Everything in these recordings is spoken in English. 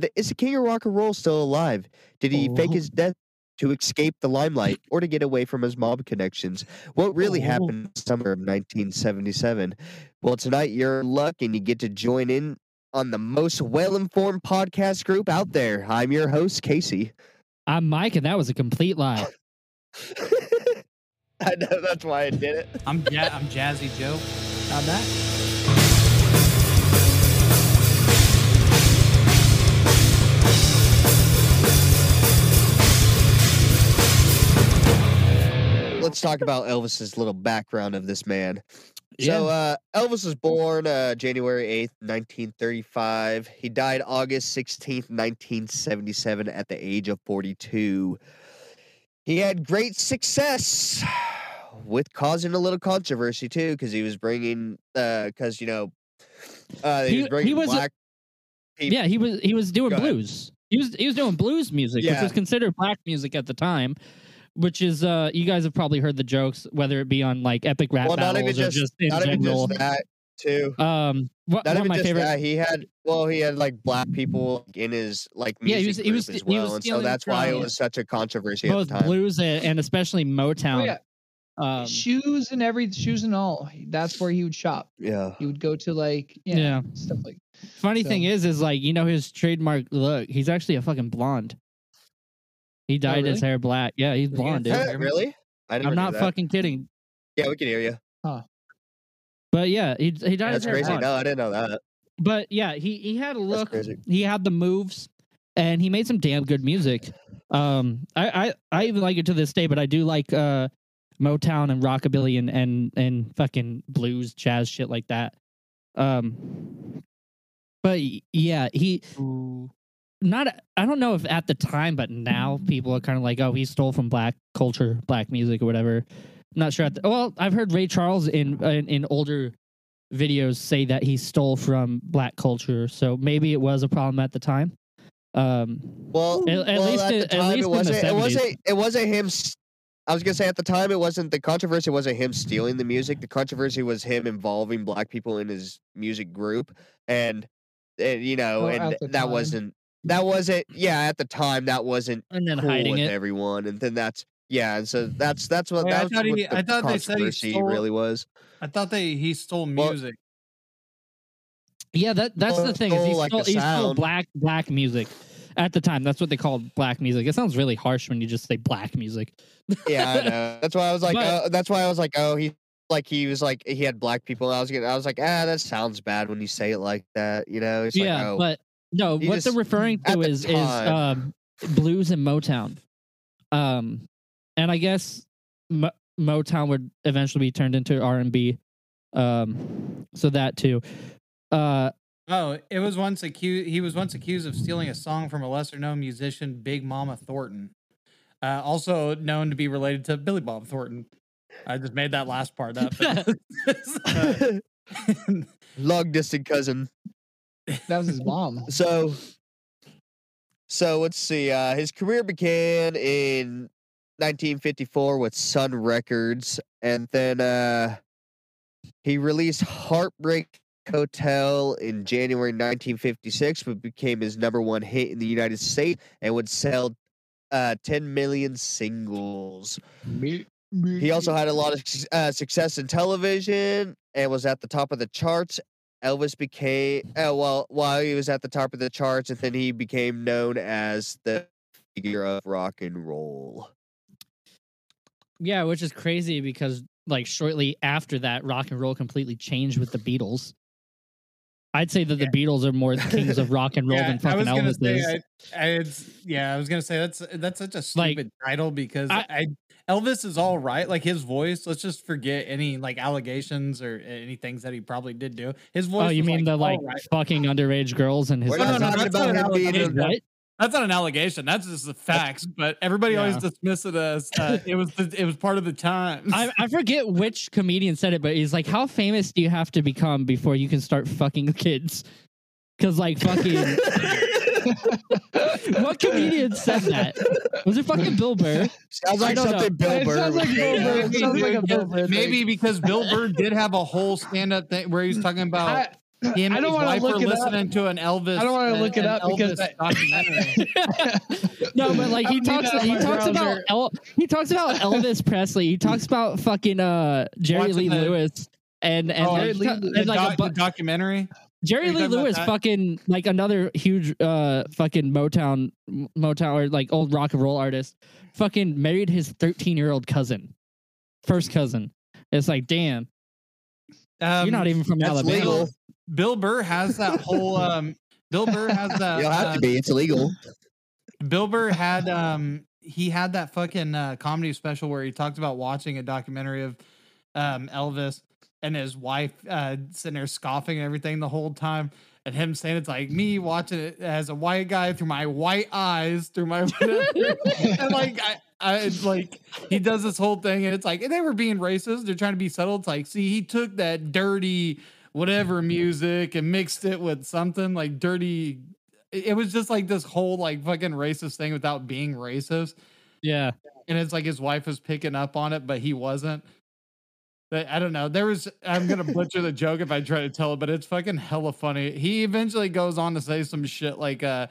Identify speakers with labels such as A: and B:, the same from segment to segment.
A: the, is the king of rock and roll still alive? Did he fake
B: Oh.
A: his death to escape the limelight or to get away from his mob connections? What really
B: Oh.
A: happened in the summer of 1977? Well, tonight you're in luck and you get to join in on the most well-informed podcast group out there. I'm your host, Casey.
C: I'm Mike, and that was a complete lie.
A: I know that's why I did it.
D: I'm ja- I'm Jazzy Joe.
B: On that.
A: Let's talk about Elvis's little background of this man.
C: Yeah.
A: So uh, Elvis was born uh, January 8th, 1935. He died August 16th, 1977 at the age of 42. He had great success with causing a little controversy too cuz he was bringing uh cuz you know uh he,
C: He- he was a-
A: black people
C: yeah, he was he was doing blues. He was he was doing blues music, which was considered black music at the time. Which is uh you guys have probably heard the jokes, whether it be on like epic rap
A: well not
C: battles
A: even
C: or
A: just,
C: just in
A: not even
C: general.
A: just that too.
C: Um what,
A: Not
C: one of
A: even
C: my
A: just
C: favorite
A: that. He had well, he had like black people in his like
C: Yeah, he was- he was-
A: as
C: he was
A: well, and so
C: stealing
A: that's why it
C: from
A: was such a controversy at
C: both
A: the time.
C: blues and, and especially Motown.
B: Oh yeah,
C: um,
B: shoes and every shoes and all. That's where he would shop.
A: Yeah.
B: He would go to like yeah,
C: Yeah.
B: stuff like.
C: Funny thing is, is like you know his trademark look. He's actually a fucking blonde. He dyed his
B: really?
C: hair black. Yeah, he's
D: Yeah,
C: blonde,
D: it's-
C: dude.
A: Huh, really? I
C: I'm not fucking kidding.
A: Yeah, we can hear you.
C: But yeah, he he dyed
A: That's
C: his hair
A: crazy.
C: blonde.
A: No, I didn't know that.
C: But yeah, he he had a
A: That's
C: look.
A: crazy.
C: He had the moves, and he made some damn good music. Um, I I, I even like it to this day. But I do like uh Motown and rockabilly and and and fucking blues, jazz, shit like that. Um, but yeah, he not. I don't know if at the time, but now people are kind of like, oh, he stole from black culture, black music, or whatever. I'm not sure. At the, well, I've heard Ray Charles in, in in older videos say that he stole from black culture, so maybe it was a problem at the time. Um,
A: Well,
C: At- at
A: well,
C: least
A: at the
C: at
A: time,
C: least
A: it wasn't. It wasn't. It wasn't him. I was gonna say at the time, it wasn't the controversy. wasn't him stealing the music. The controversy was him involving black people in his music group, and, and you know,
B: Oh,
A: and that
B: time.
A: wasn't. That wasn't. Yeah, at the time, that wasn't
C: and then
A: cool
C: hiding
A: with
C: it.
A: everyone, and then that's yeah, and so that's that's what
D: Wait, I
A: that's
D: thought
A: what
D: he-
A: the
D: I thought they said he
A: controversy
D: stole-
A: really was.
D: I thought they he stole
A: Well-
D: music.
C: Yeah, that that's the
A: Stole-
C: thing. Is he
A: stole, like,
C: stole, he stole black black music at the time. That's what they called black music. It sounds really harsh when you just say black music.
A: Yeah, I know. That's why I was like,
C: But-
A: uh, that's why I was like, oh, he like he was like he had black people. I was gonna, I was like, ah, that sounds bad when you say it like that. You know, it's
C: yeah,
A: like, oh,
C: but no,
A: He
C: what
A: just-
C: they're referring to
A: the
C: is is um, blues and Motown. Um, and I guess Mo- Motown would eventually be turned into R and B. Um, so that too. Uh,
D: Oh, it was once accused. He was once accused of stealing a song from a lesser-known musician, Big Mama Thornton, uh, also known to be related to Billy Bob Thornton. I just made that last part up.
A: long distant cousin.
B: That was his mom.
A: So, so let's see. Uh, his career began in 1954 with Sun Records, and then uh, he released "Heartbreak Hotel" in January 1956, but became his number one hit in the United States and would sell uh, 10 million singles. He also had a lot of uh, success in television and was at the top of the charts. Elvis became uh, well while he was at the top of the charts, and then he became known as the figure of rock and roll.
C: yeah, which is crazy because like shortly after that, rock and roll completely changed with the Beatles. I'd say that the Beatles are more the kings of rock and roll
D: yeah,
C: than
D: I
C: fucking
D: was gonna
C: Elvis is.
D: I, I, it's, yeah, I was gonna say that's that's such a
C: Like,
D: stupid title because
C: I-
D: I, Elvis is all right. Like his voice, let's just forget any like allegations or any things that he probably did do. His oh, voice.
C: oh, you
D: was,
C: mean the like
D: right.
C: fucking underage girls and his
A: We're
D: No,
A: not
D: no, no,
A: talking
D: that's not
A: about
D: an
A: him being
D: allegation.
A: A-
C: what?
D: That's not an allegation. That's just the facts. But everybody always
C: Yeah.
D: dismiss it as uh, it was. The, it was part of the time.
C: I, I forget which comedian said it, but he's like, "How famous do you have to become before you can start fucking kids?" Because like fucking, what comedian said that? Was it fucking Bill Burr?
A: Sounds
C: I
A: like
C: don't know.
A: something Bill
B: It
A: Burr
B: sounds like. Bill Burr.
A: now.
B: It sounds like a Bill Burr.
D: Maybe because Bill Burr did have a whole stand-up thing where he was talking about.
B: I,
D: And
B: I don't wanna
D: wife
B: look
D: were
B: it up.
D: listening to an Elvis.
B: I don't wanna
D: uh,
B: look it up because I-
C: No, but like he talks, he talks about. El, he talks about Elvis Presley. He talks about fucking uh Jerry
D: Watching
C: Lee
D: the-
C: Lewis and and
D: Oh,
C: like,
B: Lee
C: and, like
D: doc-
C: a
D: documentary.
C: Jerry Lee Lewis, fucking like another huge uh fucking Motown Motown or like old rock and roll artist, fucking married his thirteen year old cousin, first cousin. It's like, damn,
D: Um,
C: you're not even from Alabama.
A: legal.
D: Bill Burr has that whole. Um, Bill Burr has that.
A: You don't have
D: uh,
A: to be. It's illegal.
D: Bill Burr had um he had that fucking uh, comedy special where he talked about watching a documentary of um Elvis and his wife uh sitting there scoffing and everything the whole time and him saying it's like me watching it as a white guy through my white eyes through my and like I, I like he does this whole thing and it's like they were being racist they're trying to be subtle it's like see he took that dirty whatever music and mixed it with something like dirty it was just like this whole like fucking racist thing without being racist
C: Yeah,
D: and it's like his wife was picking up on it but he wasn't I don't know. There was I'm gonna butcher the joke if I try to tell it, but it's fucking hella funny. He eventually goes on to say some shit like uh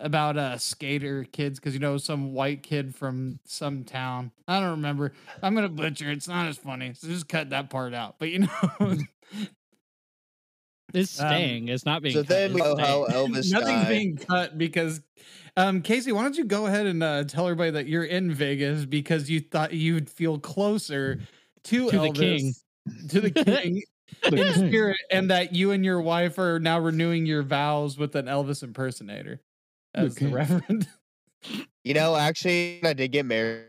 D: about uh skater kids because you know some white kid from some town. I don't remember. I'm gonna butcher. It's not as funny, so just cut that part out. But you know,
C: it's
D: Um,
C: staying. it's not being.
A: So
C: cut,
A: then we
C: it's
A: know how. Elvis
D: nothing's
A: died.
D: being cut because um Casey, why don't you go ahead and uh, tell everybody that you're in Vegas because you thought you'd feel closer to,
C: To the king.
D: to the king in spirit, and that you and your wife are now renewing your vows with an Elvis impersonator as the
B: king.
D: reverend.
A: You know, actually, I did get married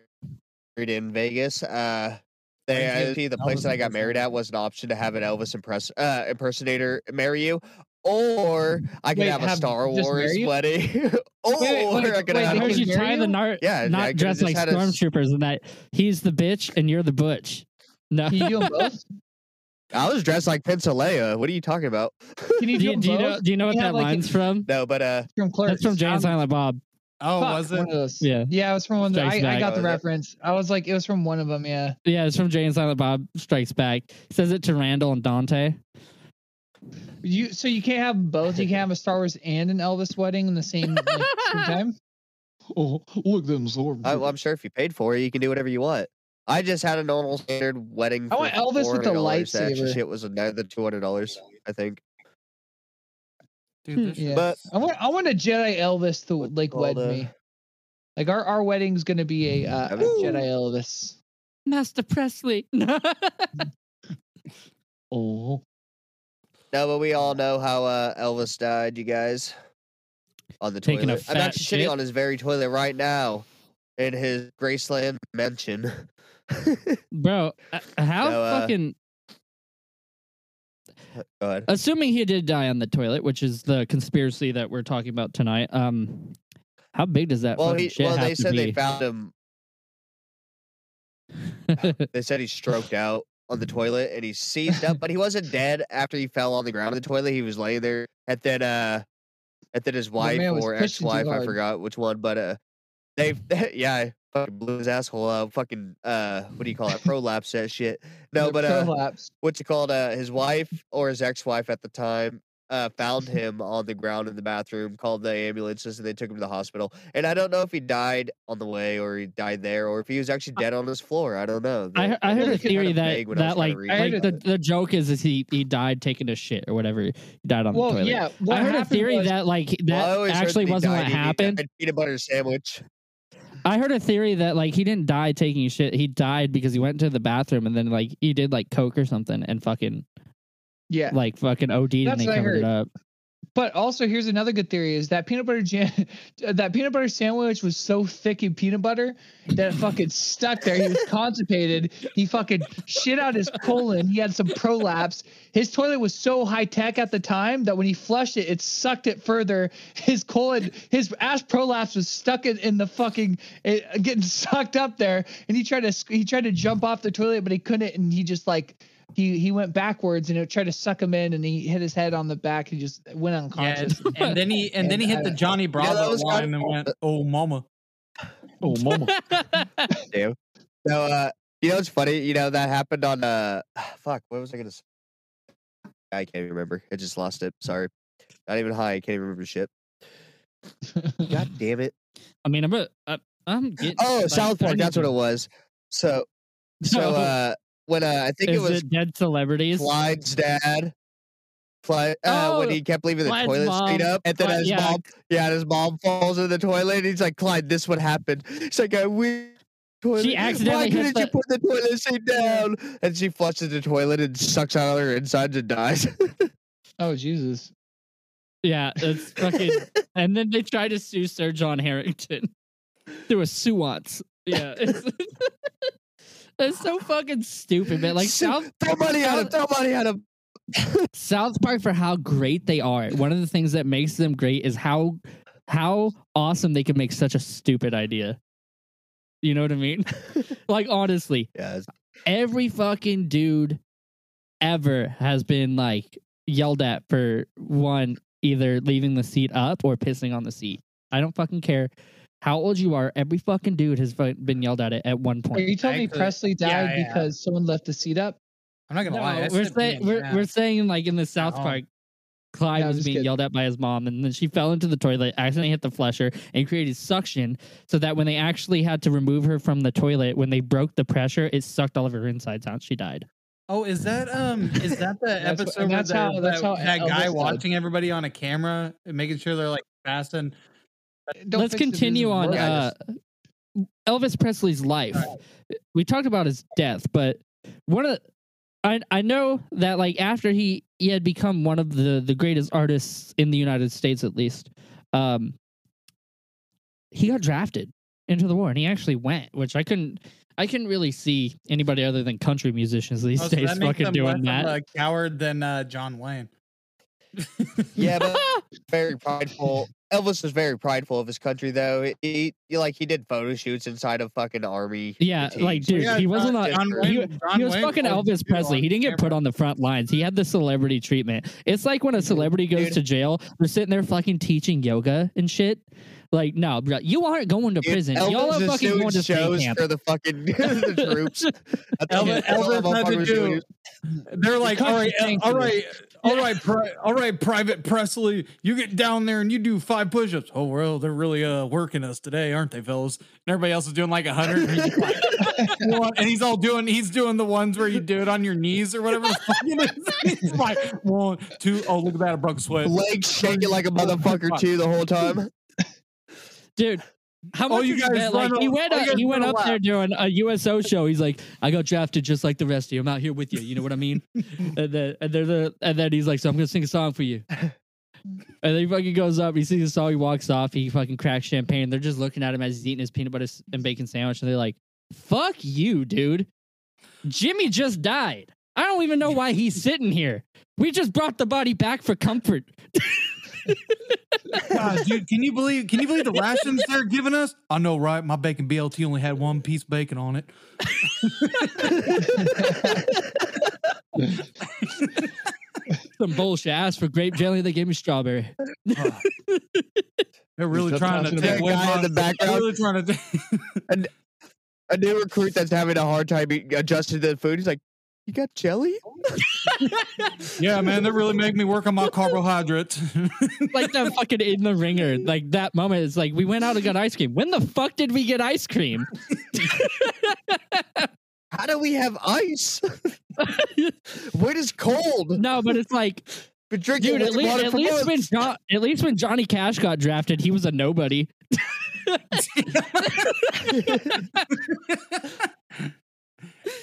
A: in Vegas. Uh, they
D: Why'd
A: the
D: get
A: place
D: Elvis
A: that I got married at was an option to have an Elvis impress uh, impersonator marry you, or I could
B: Wait,
A: have a Star Wars
B: marry
A: wedding, or
B: wait, wait,
A: I could
B: wait,
A: have.
C: heard
B: he
C: you
B: marry
C: tie the
B: you?
C: nar-
A: Yeah,
C: not dressed like
A: had a s-
C: stormtroopers, and that he's the bitch and you're the butch. No,
B: you do them both?
A: I was dressed like Princess What are you talking about?
B: Can you
C: do,
B: do,
C: you, do you know? Do you know what
B: Yeah,
C: that
B: like
C: line's from?
A: No, but uh,
B: from Clerks.
C: That's from Jay and
B: Um,
C: Silent Bob.
D: Oh,
B: fuck,
D: was it?
C: Yeah.
B: Yeah, it was from one. Of the, I, I got the
A: Oh, is it?
B: reference. I was like, it was from one of them. Yeah.
C: Yeah, it's from Jay and Silent Bob Strikes Back. He says it to Randall and Dante.
B: You so you can't have both. You can't have a Star Wars and an Elvis wedding in the same, like, same time. Oh, look at them sword.
A: I, I'm sure if you paid for it, you can do whatever you want. I just had a normal standard wedding.
B: I want Elvis with the
A: $400.
B: Lightsaber.
A: shit was another two hundred dollars, I think.
D: Dude, this
B: Yeah.
A: But-
B: I want I want a Jedi Elvis to like wed
A: called, uh,
B: me. Like our our wedding's gonna be a, uh, a Jedi Elvis.
C: Master Presley.
B: Oh.
A: No, but we all know how uh, Elvis died, you guys. On the
C: Taking a
A: toilet. I'm
C: fat
A: actually sitting on his very toilet right now in his Graceland mansion.
C: Bro, uh, how
A: So, uh,
C: fucking
A: Go ahead.
C: assuming he did die on the toilet, which is the conspiracy that we're talking about tonight. Um how big does that
A: Well,
C: fucking
A: he,
C: shit
A: well,
C: have
A: they
C: to
A: said
C: be?
A: they found him. They said he stroked out on the toilet and he seized up, but he wasn't dead after he fell on the ground in the toilet. He was laying there, and then uh, and then his wife or ex-wife, I forgot which one, but uh, they yeah, I fucking blew his asshole out. Fucking uh, what do you call it? Prolapse that shit. No, but uh,
B: prolapse.
A: what's it called? Uh, his wife or his ex-wife at the time uh, found him on the ground in the bathroom, called the ambulances, and they took him to the hospital. And I don't know if he died on the way or he died there, or if he was actually dead on his floor. I don't know.
C: I,
A: The-
C: I
A: the
C: heard a
A: was kinda
C: theory that
A: vague when I was
C: that like
A: to read
B: I
A: it.
B: heard
C: like the, the joke is is he he died taking a shit or whatever. He died on the
B: Well,
C: toilet.
B: yeah. What
C: I heard a theory
B: was-
C: that like that
A: Well, I always heard
C: actually wasn't what
A: eating a
C: happened.
A: peanut butter sandwich.
C: I heard a theory that like he didn't die taking shit. He died because he went to the bathroom and then like he did like coke or something and fucking
B: yeah.
C: like fucking OD'd and
B: That's
C: they
B: what I
C: covered it
B: heard.
C: up.
B: But also, here's another good theory: is that peanut butter jam, that peanut butter sandwich was so thick in peanut butter that it fucking stuck there. He was constipated. He fucking shit out his colon. He had some prolapse. His toilet was so high tech at the time that when he flushed it, it sucked it further. His colon, his ass prolapse was stuck in, in the fucking it, getting sucked up there. And he tried to he tried to jump off the toilet, but he couldn't. And he just like he he went backwards and it tried to suck him in, and he hit his head on the back. He just went unconscious.
D: and, and then he and then he
B: And,
D: hit the Johnny Bravo
A: was
D: line
A: kinda-
D: and went, "Oh, mama."
B: oh, mama.
A: Damn. So, uh, you know, it's funny. You know that happened on uh, fuck. What was I gonna say? I can't remember. I just lost it. Sorry. Not even high. I can't even remember shit. God damn it.
C: I mean, I'm a, I, I'm getting.
A: Oh,
C: like,
A: South Park. That's what it was. So, so uh, when uh, I think
C: Is
A: it was
C: it dead celebrities?
A: Clyde's dad. Clyde, uh, when
C: Oh,
A: he kept leaving the
C: Clyde's
A: toilet seat up, and then
C: Clyde-
A: his
C: yeah.
A: mom, yeah, and his mom falls in the toilet. And he's like, "Clyde, this what happened." He's like, "I we toilet.
C: She accidentally
A: Why couldn't you
C: the-
A: put the toilet seat down?" And she flushes the toilet and sucks out all her insides and dies.
B: oh Jesus.
C: Yeah, it's fucking. and then they try to sue Sir John Harrington. There was suance. Yeah, it's so fucking stupid, man. Like
A: So-
C: South
A: throw money at him. Throw money at him.
C: South Park for how great they are. One of the things that makes them great is how how awesome they can make such a stupid idea. You know what I mean? like honestly,
A: Yeah,
C: every fucking dude ever has been like yelled at for one either leaving the seat up or pissing on the seat. I don't fucking care how old you are. Every fucking dude has been yelled at it at one point.
B: Are you telling me
D: Actually,
B: Presley died
D: yeah.
B: because someone left the seat up?
D: I'm not gonna lie.
C: We're
D: said
C: saying we're, we're saying like in the South
D: home.
C: Park, Clyde
B: No,
C: was being
B: kidding.
C: yelled at by his mom, and then she fell into the toilet, accidentally hit the flusher, and created suction, so that when they actually had to remove her from the toilet, when they broke the pressure, it sucked all of her insides out. She died.
D: Oh, is that um? Is that the
B: That's what-
D: episode
B: and
D: where
B: that's how- that's
D: that,
B: how
D: that guy watching everybody on a camera and making sure they're like fast and
B: Don't
C: Let's
B: fix it, this
C: continue on uh, Elvis Presley's life. We talked about his death, but one of I I know that like after he he had become one of the the greatest artists in the United States at least, um, he got drafted into the war and he actually went, which I couldn't I couldn't really see anybody other than country musicians these
D: Oh,
C: days
D: that makes
C: fucking doing
D: less
C: that.
D: of a coward than uh, John Wayne.
A: yeah, but very prideful. Elvis was very prideful of his country, though. He, he like he did photo shoots inside of fucking army.
C: yeah, like dude,
D: Yeah,
C: he wasn't
D: John-
C: on. He- he was
D: Wayne
C: fucking Elvis Presley. He didn't get put on the front lines. He had the celebrity treatment. It's like when a mm-hmm. celebrity goes
A: Dude.
C: to jail, they're sitting there fucking teaching yoga and shit. Like, no, bro, you aren't going to prison.
A: Elvis
C: Y'all are fucking going to state
A: shows
C: camp.
A: for the fucking the troops.
D: Elvis-
A: what-
D: Elvis had to do- They're like, all right,
B: country
D: all
B: thinking.
D: right, all right, pri- all right, Private Presley, you get down there and you do five push-ups. Oh well, they're really uh working us today, aren't they, fellas? And everybody else is doing like a hundred, and, he's one- and he's all doing, he's doing the ones where you do it on your knees or whatever. the fuck it is. He's like one, two, oh look at that, I broke sweat.
A: Legs shaking like a motherfucker too the whole time.
C: Dude, how
D: Oh,
C: much
D: you
C: you
D: guys
C: bet? Like he went,
D: oh,
C: uh, he went up there doing a USO show. He's like, I got drafted just like the rest of you. I'm out here with you. You know what I mean? and then and there's a and then he's like, so I'm gonna sing a song for you. And then he fucking goes up, he sings a song, he walks off, he fucking cracks champagne. They're just looking at him as he's eating his peanut butter and bacon sandwich, and they're like, "Fuck you, dude! Jimmy just died. I don't even know why he's sitting here. We just brought the body back for comfort."
D: God, dude, can you believe? Can you believe the rations they're giving us? I know, right? My bacon BLT only had one piece of bacon on it.
C: Some bullshit. I asked for grape jelly, they gave me strawberry.
D: They're really trying to take away
A: guy
D: my,
A: in the background.
D: really trying to. Take,
A: A new recruit that's having a hard time adjusting to the food. He's like, "You got jelly?"
D: yeah, man, they're really made me work on my carbohydrates.
C: like that fucking in the ringer. Like that moment, is like we went out and got ice cream. When the fuck did we get ice cream?
A: How do we have ice? When is cold?
C: No, but it's like,
A: Been drinking
C: dude, at least at least when
A: months.
C: John, at least when Johnny Cash got drafted, he was a nobody.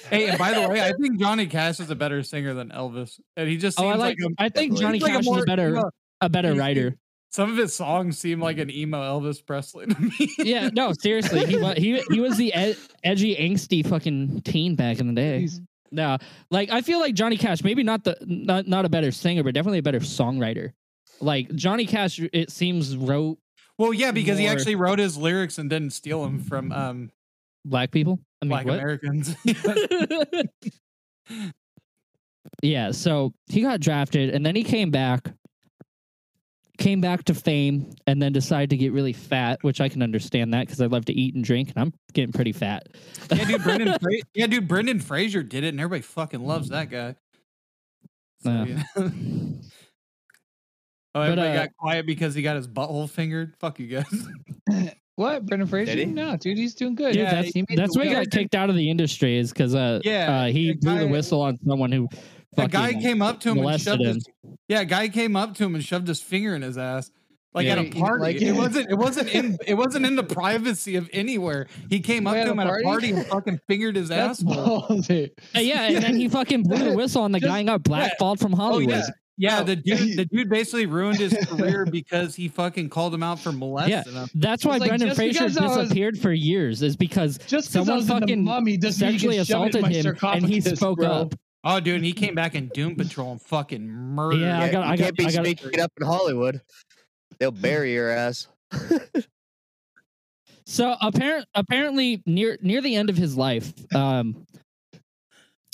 D: Hey, and by the way, I think Johnny Cash is a better singer than Elvis, and he just
C: Oh,
D: seems
C: I like.
D: like, a,
C: I think. Johnny
D: he's like
C: Cash is a better,
D: you
C: a better writer.
D: some of his songs seem like an emo Elvis Presley to me.
C: Yeah, no, seriously, he was he he was the ed- edgy, angsty fucking teen back in the day.
B: He's-
C: No, like I feel like Johnny Cash, maybe not the not not a better singer, but definitely a better songwriter. Like Johnny Cash, it seems wrote
D: well, yeah, because he actually wrote his lyrics and didn't steal them from um,
C: black people. I mean,
D: black
C: what?
D: Americans.
C: yeah, so he got drafted and then he came back, came back to fame, and then decided to get really fat, which I can understand that because I love to eat and drink, and I'm getting pretty fat.
D: yeah, dude, Brendan. Fra- yeah, dude, Brendan Fraser did it, and everybody fucking loves that guy. So,
C: Yeah.
D: oh,
C: But,
D: everybody
C: uh,
D: got quiet because he got his butthole fingered. Fuck you guys.
B: What? Brendan Fraser? No, dude, he's doing good.
C: Dude,
D: Yeah,
C: that's
B: he
C: that's why he got kicked out of the industry is because uh,
D: Yeah,
C: uh, he
D: the
C: blew the whistle on someone who
D: A guy came up to him and shoved
C: him.
D: his yeah, a guy came up to him and shoved his finger in his ass. Like
C: Yeah.
D: at a party.
B: like
D: it.
B: it?
D: wasn't it wasn't in it wasn't in the privacy of anywhere. He came up to him
B: a
D: at a
B: party?
D: party and fucking fingered his
B: That's
D: asshole.
B: ballsy.
C: Uh, yeah, and then he fucking blew the whistle on the
B: Just-
C: guy and got blackballed from
D: Oh
C: Hollywood.
D: yeah. Yeah, the dude the dude basically ruined his career because he fucking called him out for molesting him.
C: That's why
B: like,
C: Brendan Fraser
B: because I was-
C: disappeared for years is because
B: Just because I
C: someone
B: was in the
C: fucking
B: mummy doesn't
C: sexually
B: can shove it in
C: assaulted him and he spoke
B: bro.
C: up.
D: Oh dude, and he came back in Doom Patrol and fucking murdered.
C: Yeah, I got-
A: you
C: I got-
A: can't be
C: I got-
A: speaking up in Hollywood. They'll bury your ass.
C: So apparent apparently near near the end of his life, um,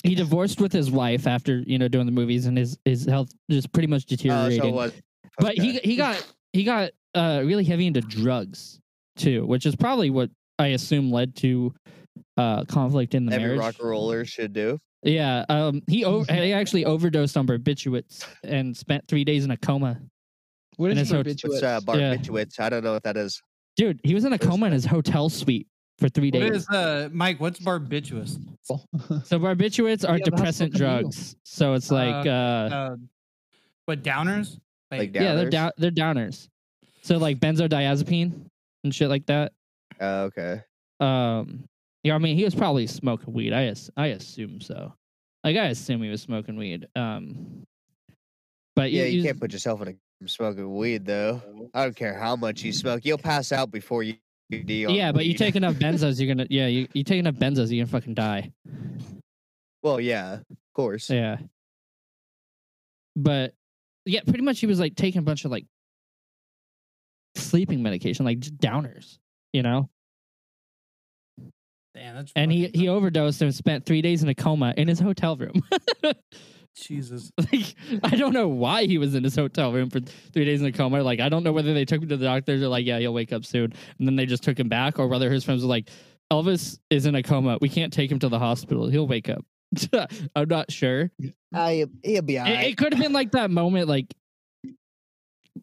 C: he divorced with his wife after you know doing the movies, and his his health just pretty much
A: Oh, so
C: deteriorated.
A: it was.
C: but he
A: okay.
C: he got he got uh really heavy into drugs too, which is probably what I assume led to uh conflict in the
A: every
C: marriage.
A: rock and roller should do.
C: Yeah, um, he o- he actually overdosed on barbiturates and spent three days in a coma.
B: What
C: And
B: is
C: it's so-
B: barbiturates?
A: What's uh,
C: Yeah.
A: barbiturates? I don't know what that is.
C: Dude, he was in a coma in his hotel suite for three
D: What
C: days.
D: is uh Mike, what's barbiturates?
C: So barbiturates are
B: Yeah,
C: depressant
B: fucking you?
C: drugs. So it's like uh,
D: Uh what downers?
A: Like
C: yeah, they're
A: downers?
C: down they're downers. So like benzodiazepine and shit like that.
A: Oh, okay.
C: Um yeah, I mean he was probably smoking weed. I as- I assume so. Like I assume he was smoking weed. Um but
A: Yeah,
C: you,
A: you can't put yourself in a smoking weed though. I don't care how much you smoke. You'll pass out before you do.
C: Yeah, but you take enough benzos, you're gonna yeah, you, you take enough benzos, you're gonna fucking die.
A: Well, yeah, of course.
C: Yeah. But yeah, pretty much he was like taking a bunch of like sleeping medication, like just downers, you know?
D: Damn, that's
C: And he
D: fucking
C: he overdosed and spent three days in a coma in his hotel room.
D: Jesus.
C: like I don't know why he was in his hotel room for three days in a coma. Like I don't know whether they took him to the doctors They're like, yeah, he'll wake up soon, and then they just took him back, or whether his friends were like, Elvis is in a coma. We can't take him to the hospital. He'll wake up. I'm not sure.
A: Uh, I, he'll be
C: It, it could have been like that moment, like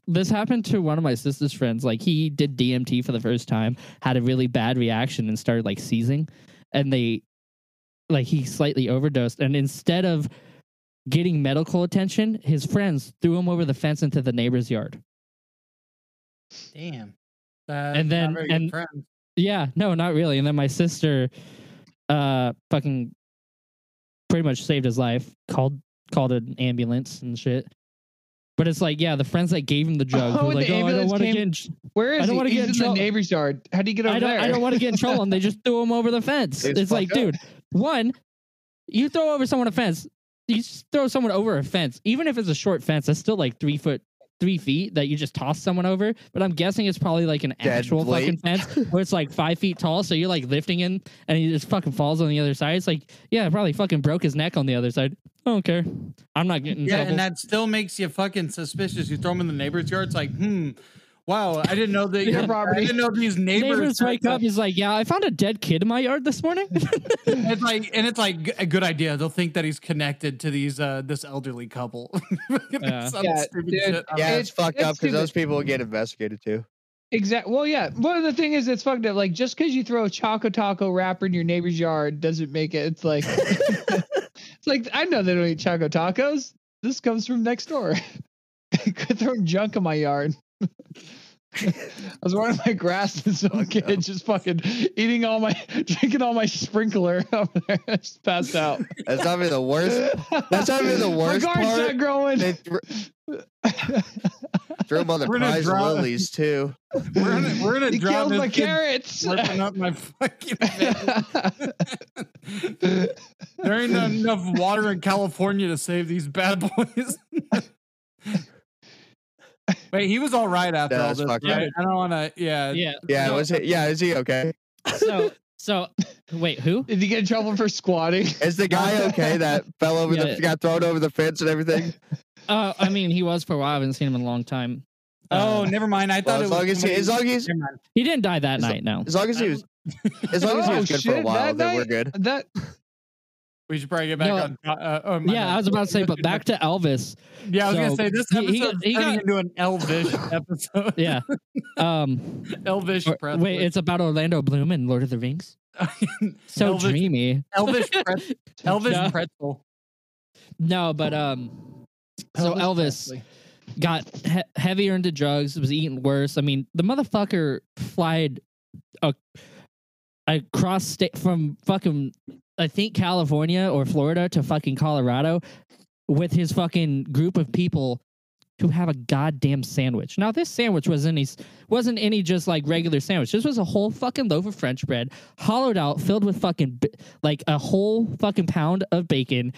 C: this happened to one of my sister's friends. Like he did DMT for the first time, had a really bad reaction, and started like seizing, and they, like he slightly overdosed, and instead of getting medical attention, his friends threw him over the fence into the neighbor's yard.
D: Damn. That's
C: And then- and- Yeah, no, not really. And then my sister, uh, fucking, pretty much saved his life. Called called an ambulance and shit. But it's like, yeah, the friends that gave him the drugs
B: Oh,
C: were like,
B: the
C: oh, I don't
B: ambulance
C: want to
B: came-
C: get. In
B: Where is
C: I don't
B: he?
C: wanna
B: He's
C: get in
B: in the neighbor's yard. How do you get over
C: I don't.
B: there?
C: I don't want to get in trouble, and they just threw him over the fence.
A: It's
C: It's like,
A: up.
C: dude, one, you throw over someone a fence. You just throw someone over a fence, even if it's a short fence. That's still like three foot, three feet that you just toss someone over. But I'm guessing it's probably like an
A: Dead
C: actual fucking fence where it's like five feet tall. So you're like lifting in, and he just fucking falls on the other side. It's like, yeah, probably fucking broke his neck on the other side. I don't care. I'm not getting
D: Yeah,
C: trouble.
D: and that still makes you fucking suspicious. You throw him in the neighbor's yard. It's like, hmm, wow, I didn't know that
B: Your
D: your
B: property.
D: I didn't know these neighbors.
C: Neighbors wake up. He's like, yeah, I found a dead kid in my yard this morning.
D: It's like, and it's like a good idea. They'll think that he's connected to these uh this elderly couple.
C: Yeah.
B: Yeah, dude,
D: shit. I don't
A: Yeah, it's,
B: It's-
A: fucked
B: it's
A: up because those people will get investigated too.
B: Exactly. Well, yeah. Well, the thing is, it's fucked up. Like, just because you throw a Choco Taco wrapper in your neighbor's yard doesn't make it. It's like, it's like I know they don't eat Choco Tacos. This comes from next door. Quit throwing junk in my yard. I was watering my grass and some
A: Fucked
B: kid
A: up.
B: just fucking eating all my, drinking all my sprinkler over there. Just passed out.
A: That's not even the worst. That's not even the
B: My
A: worst
B: garden's
A: part.
B: not growing.
A: They thr- threw them on the
D: We're gonna
A: prize
D: draw-
A: lilies too.
D: we're in a, we're in a
B: he killed my carrots.
D: slurping up my fucking. there ain't enough water in California to save these bad boys. Wait, he was all right after
A: No,
D: all this,
A: fucked
D: right?
C: up.
D: I don't want to. Yeah,
C: yeah.
A: Yeah,
C: So-
A: was it? Yeah, is he okay?
C: So, so, wait, who?
B: Did he get in trouble for squatting?
A: Is the guy okay that fell over
C: Yeah.
A: the got thrown over the fence and everything?
C: Uh, I mean, he was for a while. I haven't seen him in a long time.
D: Oh,
C: Uh,
D: never mind. I
A: Well,
D: thought
A: as
D: it
A: long
D: was.
A: as he, as long as
D: Never
C: he didn't die that
A: As
C: night. No.
A: as long as he was as long as he
B: Oh,
A: was good for a while,
B: that
A: then we're good.
B: That
D: We should probably get back
C: No.
D: on. Uh, oh,
C: yeah. I was about to say, but back to Elvis.
D: Yeah, I was gonna say this
C: he- he
D: episode
C: got- he got-
D: into an Elvish episode.
C: Yeah. Um,
D: Elvish.
C: or-
D: Presley.
C: wait, it's about Orlando Bloom and Lord of the Rings. So
D: Elvish,
C: dreamy.
D: Elvish, Pret- Elvish
C: No.
D: pretzel.
C: No, but um, so Elvis got he- heavier into drugs, was eating worse. I mean, the motherfucker flied a, across state from fucking I think California or Florida to fucking Colorado with his fucking group of people to have a goddamn sandwich. Now this sandwich wasn't any wasn't any just like regular sandwich. This was a whole fucking loaf of French bread, hollowed out, filled with fucking like a whole fucking pound of bacon,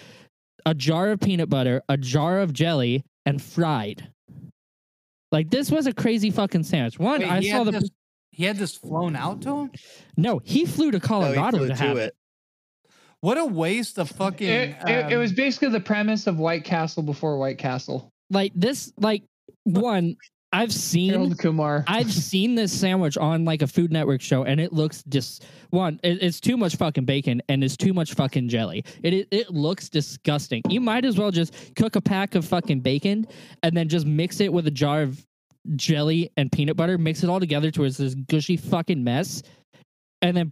C: a jar of peanut butter, a jar of jelly, and fried. Like this was a crazy fucking sandwich. One,
D: Wait,
C: I saw the
D: this, he had this flown out to him.
C: no. He flew to
A: No, he
C: Colorado
A: flew
C: to have it.
D: What a waste of fucking.
B: It, it, it
D: um,
B: was basically the premise of White Castle before White Castle.
C: Like this, like one. I've seen
B: Harold Kumar.
C: I've seen this sandwich on like a Food Network show, and it looks just one. It, it's too much fucking bacon, and it's too much fucking jelly. It, it it looks disgusting. You might as well just cook a pack of fucking bacon, and then just mix it with a jar of jelly and peanut butter. Mix it all together towards this gushy fucking mess, and then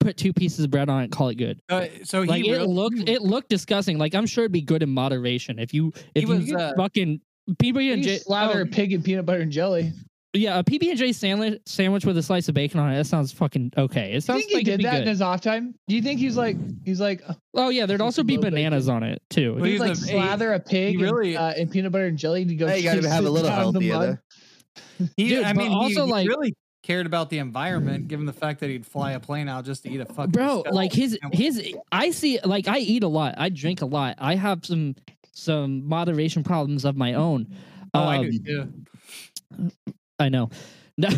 C: put two pieces of bread on it. and Call it good.
D: uh, so he
C: Like it
D: really-
C: looked, it looked disgusting. Like I'm sure it'd be good in moderation if you if
D: He
C: you
D: was, uh,
C: fucking PB and J.
B: slather
C: oh,
B: a pig in peanut butter and jelly.
C: yeah, a PB and J sandwich sandwich with a slice of bacon on it. That sounds fucking okay. It
B: Do you
C: sounds
B: think he
C: like it'd
B: did
C: be
B: that in his off time? Do you think he's like he's like uh,
C: Oh yeah, there'd also be
B: little
C: bananas on it too.
D: Well,
B: he'd
D: he's
B: like
D: a-
B: slather a pig
D: really-
B: in, uh, in peanut butter and jelly to go?
A: Hey, you gotta have a little
B: down the
A: healthier.
D: He,
C: Dude,
D: I mean,
C: also,
D: he,
C: like-
D: really cared about the environment, given the fact that he'd fly a plane out just to eat a fucking.
C: Bro,
D: skull.
C: like his his I see like I eat a lot. I drink a lot. I have some some moderation problems of my own.
D: Oh, I
C: Um,
D: do too.
C: I know. No.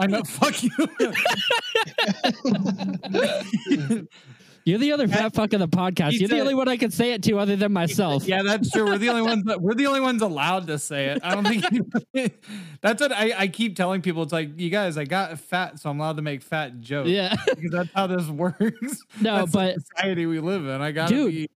D: I know. Fuck you.
C: You're the other fat fuck of the podcast. You're the only one I can say it to other than myself.
D: yeah, that's true. We're the only ones. That, we're the only ones allowed to say it. I don't think. that's what I, I keep telling people. It's like you guys. I got fat, so I'm allowed to make fat jokes.
C: Yeah.
D: because that's how this works.
C: No,
D: That's
C: but
D: society we live in. I gotta
C: Dude,
D: be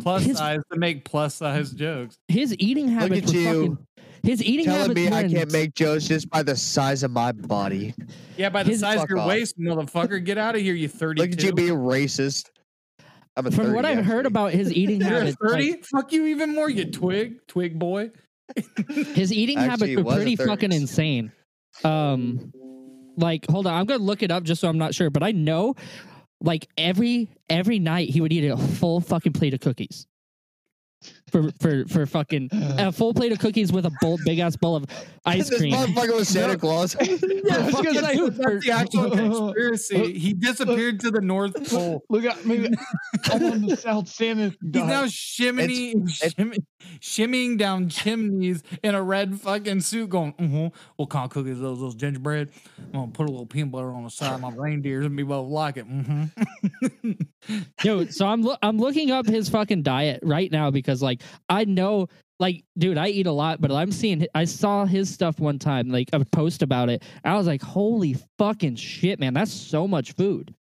D: plus
C: his-
D: size to make plus size jokes.
C: his eating habits.
A: Look
C: habits
A: at
C: were
A: you
C: fucking his eating
A: telling
C: habits
A: me
C: were
A: I can't make jokes just by the size of my body.
D: Yeah, by the
C: His-
D: size of your
A: off.
D: waist, motherfucker. Get out of here, you thirty.
A: Look at you being racist. I'm a
C: from
A: 30,
C: what I've heard about his eating
D: You're
C: habits, like,
D: thirty. Fuck you even more, you twig, twig boy.
C: his eating
A: Actually,
C: habits
A: it
C: were pretty fucking insane. Um, like, hold on, I'm gonna look it up just so I'm not sure, but I know, like every every night he would eat a full fucking plate of cookies. For for for fucking a full plate of cookies with a bowl, big ass bowl of ice
A: this
C: cream.
A: motherfucker was Santa Claus.
B: I was
C: fucking
B: gonna say,
C: dude, for-
D: That's the actual conspiracy. He disappeared to the North Pole.
B: look at me. I'm on the South Santa.
D: He's
B: diet.
D: now shimmying, shimmy, shimmying down chimneys in a red fucking suit, going, mm-hmm, "What kind of cookies? Those, those gingerbread? I'm gonna put a little peanut butter on the side of my reindeers and be both like it." Mm-hmm.
C: Yo, so I'm loo- I'm looking up his fucking diet right now because like I know like dude, I eat a lot, but I'm seeing I saw his stuff one time, like a post about it. I was like, holy fucking shit, man, that's so much food.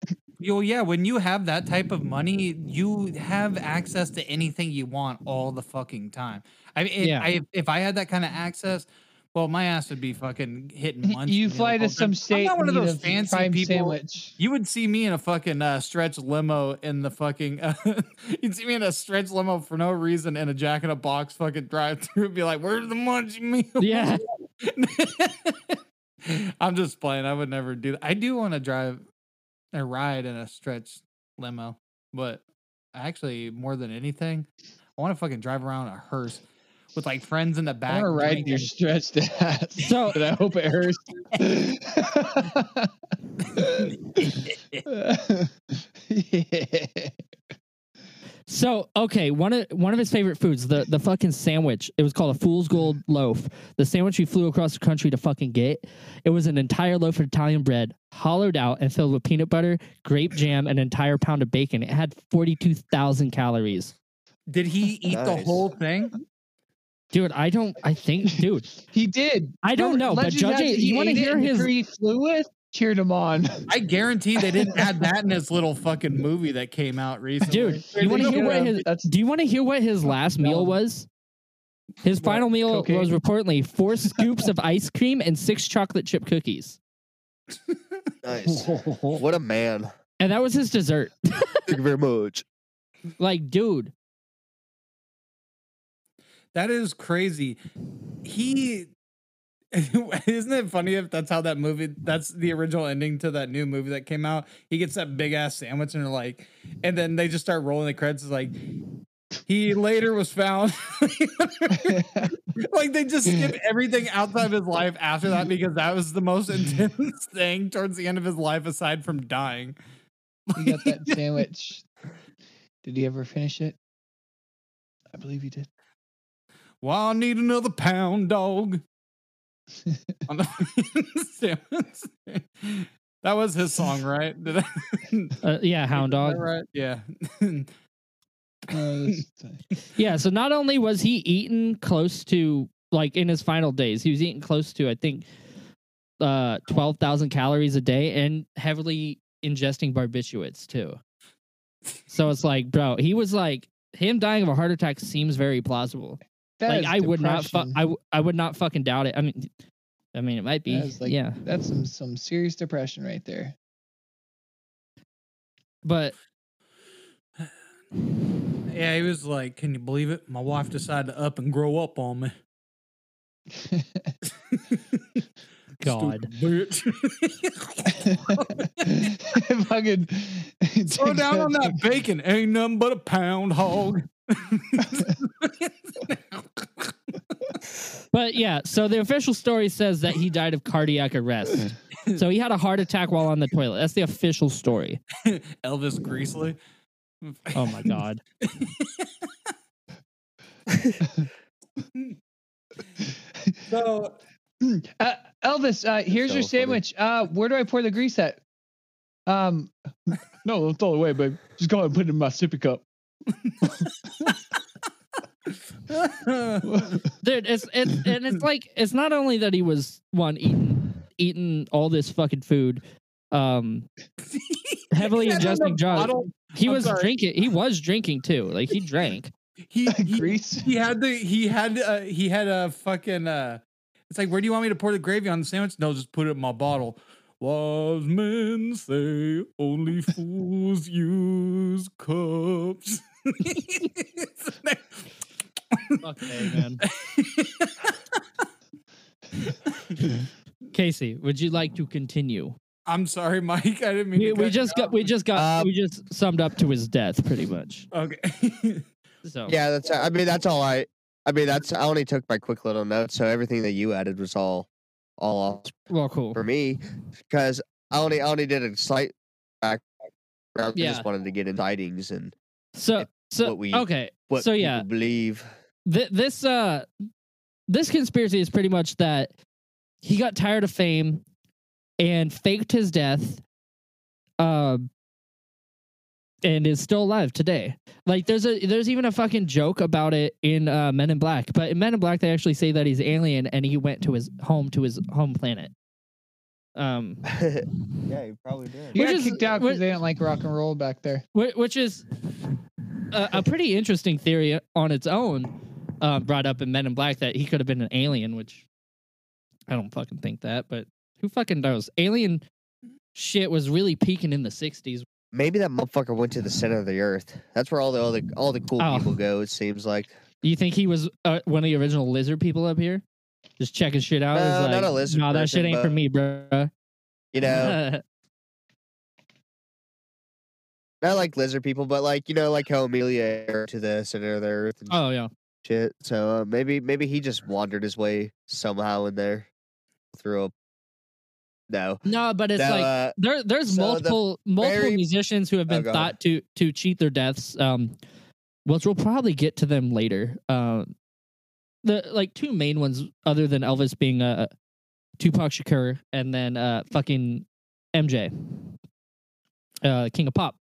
D: Yo, yeah, when you have that type of money, you have access to anything you want all the fucking time. I mean,
C: Yeah.
D: I, if I had that kind of access, well, my ass would be fucking hitting munch.
B: you fly to some state.
D: I'm not one of those fancy people.
B: Sandwich.
D: You would see me in a fucking uh, stretch limo in the fucking. Uh, you'd see me in a stretch limo for no reason in a Jack in a Box fucking drive through. And be like, "Where's the munch meal?"
C: Yeah.
D: I'm just playing. I would never do that. I do want to drive a ride in a stretch limo, but actually, more than anything, I want to fucking drive around a hearse with like friends in the back.
B: want to ride your stretched ass.
C: So-
B: but I hope it hurts.
C: So okay, one of one of his favorite foods, the the fucking sandwich. It was called a fool's gold loaf. The sandwich he flew across the country to fucking get. It was an entire loaf of Italian bread, hollowed out and filled with peanut butter, grape jam, and an entire pound of bacon. It had forty two thousand calories.
D: Did he eat the whole thing?
C: Dude, I don't. I think, dude,
B: he did.
C: I don't know. But
B: Legend
C: Judge,
B: has it
C: you want to
B: ate it
C: hear
B: in
C: his?
B: crew he flew with? cheered him on.
D: I guarantee they didn't add that in his little fucking movie that came out recently.
C: Dude, you want to hear what his?
B: that's-
C: Do you want to hear what his last meal was? His
B: What,
C: final meal
B: cocaine?
C: was reportedly four scoops of ice cream and six chocolate chip cookies,
A: Nice. what a man.
C: and that was his dessert.
A: Thank you very much.
C: like, dude,
D: That is crazy. He isn't it funny if that's how that movie that's the original ending to that new movie that came out. He gets that big ass sandwich and they're like and then they just start rolling the credits it's like he later was found like they just skip everything outside of his life after that because that was the most intense thing towards the end of his life aside from dying.
B: he got that sandwich. Did he ever finish it? I believe he did.
D: Well, I need another pound dog. On the sandwich. that was his song, right? I,
C: uh, yeah, hound dog.
D: right? Yeah.
B: Uh,
C: Yeah, so not only was he eating close to like in his final days, he was eating close to I think uh 12,000 calories a day and heavily ingesting barbiturates too. So it's like, bro, he was like him dying of a heart attack seems very plausible.
B: That
C: like I would not fu-
B: depression.
C: I, w- I would not fucking doubt it. I mean I mean it might be.
B: That is like-
C: yeah.
B: That's some some serious depression right there.
C: But
D: yeah, he was like, Can you believe it? My wife decided to up and grow up on me.
C: God.
D: Stupid bitch.
B: Fucking
D: Throw
B: takes
D: down on that bacon. Ain't nothing but a pound hog.
C: But yeah, so the official story says that he died of cardiac arrest. so he had a heart attack while on the toilet. That's the official story.
D: Elvis Greasley.
C: Oh my god.
D: So
B: Uh, Elvis, uh, here's your
A: So funny.
B: sandwich. Uh, where do I pour the grease at? Um, no, don't throw it away, babe. Just go ahead and put it in my sippy cup.
C: Dude, it's it's and it's like it's not only that he was one eating eating all this fucking food, um, heavily
D: He had on the
C: ingesting drugs.
D: bottle-
C: He
D: I'm
C: was
D: sorry.
C: drinking. He was drinking too. Like he drank.
D: He, he he had the he had uh, he had a fucking uh it's like where do you want me to pour the gravy on the sandwich no just put it in my bottle wise men say only fools use cups
C: Okay, man. Casey, would you like to continue?
D: i'm sorry mike i didn't mean
C: We,
D: to
C: we
D: cut
C: just
D: you
C: got
D: off.
C: we just got
A: Um,
C: we just summed up to his death pretty much.
D: okay
C: So
A: Yeah, that's. I mean, that's all I. I mean, that's. I only took my quick little notes, so everything that you added was all, all off
C: well, cool.
A: for me, because I only, I only did a slight background. I
C: Yeah.
A: just wanted to get in sightings and
C: So so
A: what we-
C: okay.
A: what
C: So, yeah.
A: believe.
C: Th- this uh this conspiracy is pretty much that he got tired of fame and faked his death um and is still alive today. Like there's a there's even a fucking joke about it in uh, Men in Black. But in Men in Black they actually say that he's alien and he went to his home to his home planet. Um
A: yeah, he probably did.
B: You
C: Which
B: got
C: is-
B: kicked out because they didn't like rock and roll back there.
C: Wh- which is a, a pretty interesting theory on its own. Uh, brought up in Men in Black that he could have been an alien, which I don't fucking think that, but who fucking knows? Alien shit was really peaking in the '60s.
A: Maybe that motherfucker went to the center of the earth. That's where all the all the all the cool
C: Oh.
A: people go. It seems like.
C: You think he was uh, one of the original lizard people up here, just checking shit out?
A: No, not a lizard
C: No, that shit ain't for me, bro.
A: You know, not like lizard people, but like you know, like how Amelia to the center of the earth and
C: oh yeah.
A: Shit. So uh, maybe maybe he just wandered his way somehow in there through a. No,
C: No, but it's
A: no,
C: like
A: uh,
C: there there's
A: So the
C: multiple multiple
A: very-
C: musicians who have
A: Oh,
C: been
A: go
C: thought to to cheat their deaths um which we'll probably get to them later uh the like two main ones other than elvis being uh tupac shakur and then uh fucking mj uh king of pop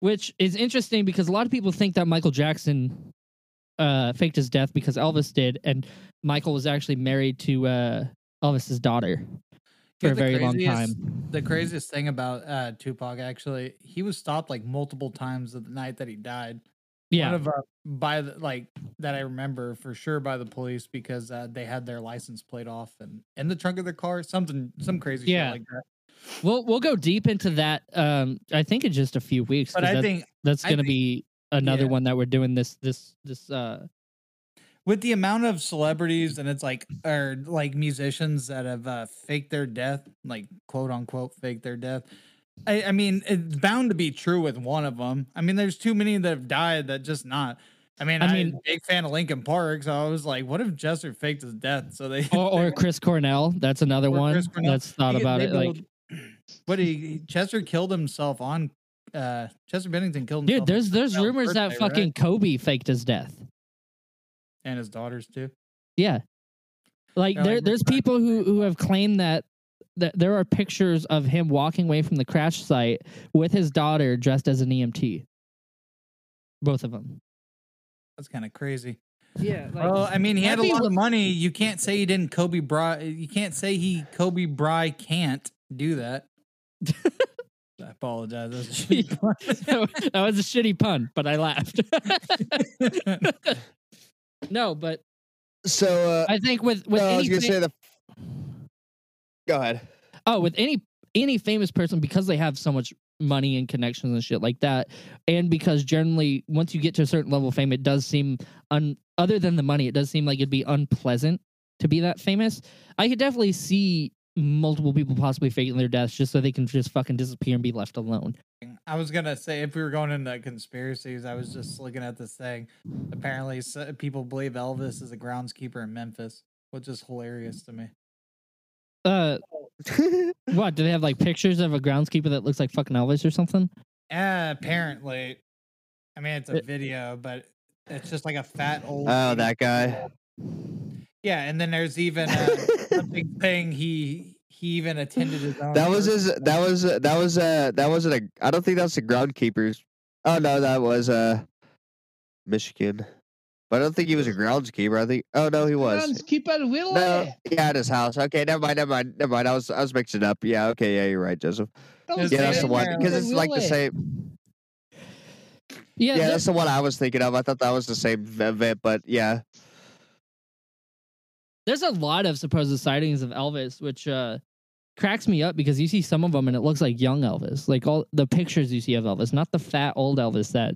C: which is interesting because a lot of people think that michael jackson uh faked his death because elvis did and michael was actually married to uh elvis's daughter for
D: Yeah,
C: a very long time
D: the craziest thing about uh, Tupac actually, he was stopped like multiple times the night that he died.
C: Yeah.
D: One of uh, by the like that I remember for sure by the police because uh, they had their license plate off and in the trunk of their car, something some crazy
C: Yeah.
D: shit like that.
C: We'll we'll go deep into that. Um, I think in just a few weeks.
D: But I
C: that-
D: think
C: that's gonna be another
D: yeah.
C: one that we're doing this this this uh
D: with the amount of celebrities and it's like or like musicians that have uh, faked their death, like quote unquote faked their death. I, I mean, it's bound to be true with one of them. I mean, there's too many that have died that just not. I mean,
C: I mean-
D: mean, big fan of Linkin Park, so I was like, what if Chester faked his death? So they
C: or, or Chris Cornell. That's another one that's thought about it. Like,
D: what he- Chester killed himself on. Uh Chester Bennington killed
C: dude, there's there's
D: Cornell's
C: rumors that
D: birthday, right?
C: fucking Kobe faked his death.
D: and his daughters too.
C: Yeah. Like
D: Yeah,
C: there
D: like,
C: there's people who who have claimed that that there are pictures of him walking away from the crash site with his daughter dressed as an EMT. Both of them.
D: That's kind of crazy.
C: Yeah.
D: Well, I mean, he had a lot of money. You can't say he didn't Kobe Bry. You can't say he Kobe Bry can't do that. I apologize. That's a shitty pun.
C: that was a shitty pun, but I laughed. no, but
A: So uh,
C: I think with with
A: no, I was gonna
C: fa-
A: say the. Go ahead.
C: oh with any any famous person because they have so much money and connections and shit like that and because generally once you get to a certain level of fame it does seem un other than the money it does seem like it'd be unpleasant to be that famous i could definitely see multiple people possibly faking their deaths just so they can just fucking disappear and be left alone
D: I was gonna say if we were going into conspiracies, I was just looking at this thing. Apparently, people believe Elvis is a groundskeeper in Memphis, which is hilarious to me.
C: uh what do they have like pictures of a groundskeeper that looks like fucking elvis or something
D: Uh, apparently, I mean it's a
C: It-
D: video, but it's just like a fat old.
A: oh, that guy.
D: Yeah, and then there's even uh, something saying he he even attended his own.
A: That was his. That was. uh, That was. Uh. That wasn't a. I don't think that's the groundkeepers. Oh no, that was uh, Michigan. But I don't think he was a groundskeeper. I think. Oh no, he was.
B: Keep out.
A: No, yeah, at his house. Okay, never mind, never mind, never mind. I was. I was mixing up. Yeah. Okay. Yeah, you're right, Joseph.
D: was
A: Yeah, that's the one because it's like the same.
C: yeah,
A: Yeah, that's the one I was thinking of. I thought that was the same event, but yeah.
C: There's a lot of supposed sightings of Elvis, which uh, cracks me up because you see some of them and it looks like young Elvis, like all the pictures you see of Elvis, not the fat old Elvis that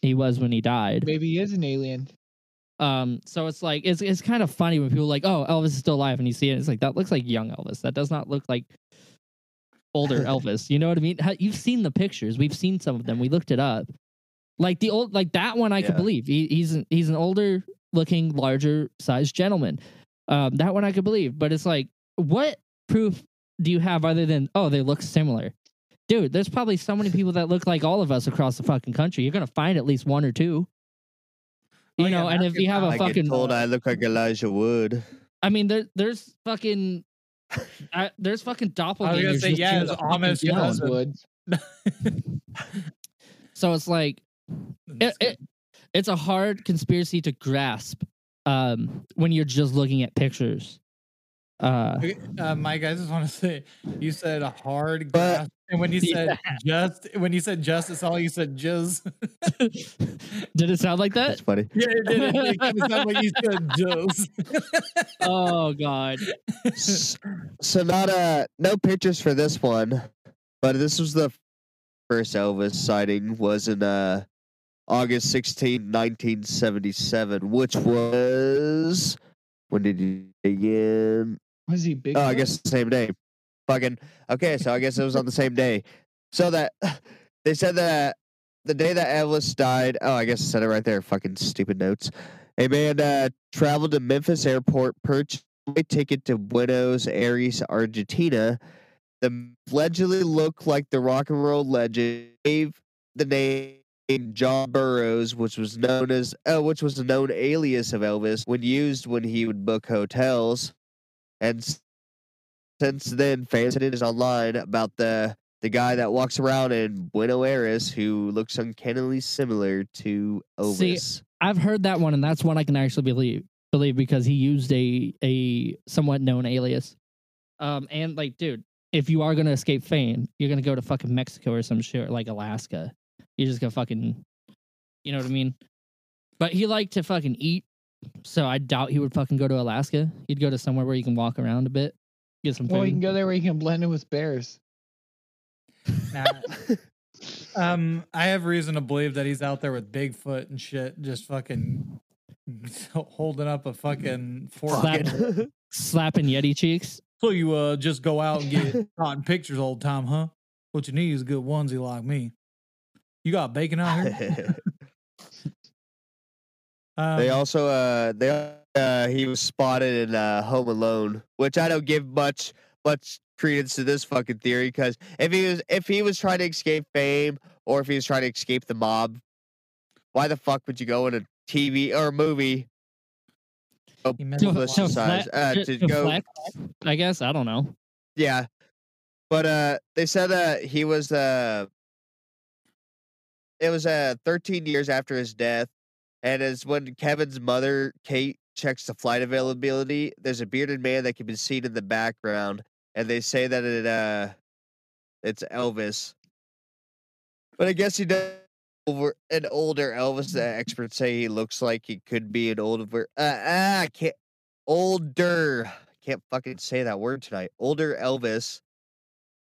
C: he was when he died.
B: Maybe he is an alien.
C: Um, so it's like it's it's kind of funny when people are like, oh, Elvis is still alive, and you see it, it's like that looks like young Elvis. That does not look like older Elvis. You know what I mean? How- You've seen the pictures. We've seen some of them. We looked it up. Like the old, like that one, I could believe. He, he's an, he's an older looking, larger sized gentleman. Um, that one I could believe. But it's like, what proof do you have other than oh they look similar? Dude, there's probably so many people that look like all of us across the fucking country. You're gonna find at least one or two. You
D: Oh, yeah,
C: know, and if you have a
A: I get
C: fucking
A: told I look like Elijah Wood.
C: I mean, there, there's fucking, uh, there's fucking
D: I was
C: doppelgangers.
D: gonna say yeah,
C: in
D: it's
C: the
D: Amish
C: town.
D: cousin.
B: Wood.
C: So it's like it, it, it's a hard conspiracy to grasp um, when you're just looking at pictures. Uh,
D: Okay, uh, Mike, I just want to say you said a hard
A: But-
D: grasp, and when you said just, when you said justice, all you said jizz.
C: did it sound like that?
A: That's
C: that?
A: funny.
D: yeah, it did. It, kind of sounded like you said jizz.
C: Oh God!
A: S- so not uh no pictures for this one, but this was the first Elvis sighting was in uh August 16, 1977, which was when did he begin?
B: Was he big?
A: Oh, I guess the same day. Fucking okay, so I guess it was on the same day. So that they said that the day that Elvis died. Oh, I guess I said it right there. Fucking stupid notes. A man uh, traveled to Memphis airport, purchased a ticket to Buenos Aires, Argentina. The allegedly looked like the rock and roll legend. Gave the name John Burroughs, which was known as uh, which was a known alias of Elvis when used when he would book hotels. And since then, fans is online about the the guy that walks around in Buenos Aires who looks uncannily similar to
C: See,
A: Elvis.
C: I've heard that one, and that's one I can actually believe believe because he used a a somewhat known alias. Um, and like, dude, if you are gonna escape fame, you're gonna go to fucking Mexico or some shit, or like Alaska. You're just gonna fucking, you know what I mean? But he liked to fucking eat, so I doubt he would fucking go to Alaska. He'd go to somewhere where you can walk around a bit, get some food.
B: Well, you can go there where you can blend in with bears.
D: Nah. um, I have reason to believe that he's out there with Bigfoot and shit, just fucking holding up a fucking fork.
C: Slap- slapping Yeti cheeks.
D: So you uh just go out and get caught in pictures all the time, huh? What you need is a good onesie like me. You got bacon out here. Um,
A: they also uh they uh he was spotted in uh Home Alone, which I don't give much much credence to this fucking theory because if he was if he was trying to escape fame or if he was trying to escape the mob, why the fuck would you go in a TV or a movie? Oh,
D: He meant
C: To,
D: to
A: publicist
C: to
A: uh,
C: to-
A: to
C: to
A: go
C: flex, I guess. I don't know.
A: Yeah. But uh they said uh he was uh it was uh 13 years after his death and as when Kevin's mother Kate checks the flight availability there's a bearded man that can be seen in the background and they say that it uh it's Elvis. But I guess he does over an older Elvis the experts say he looks like he could be an older uh, ah, can't older can't fucking say that word tonight. Older Elvis.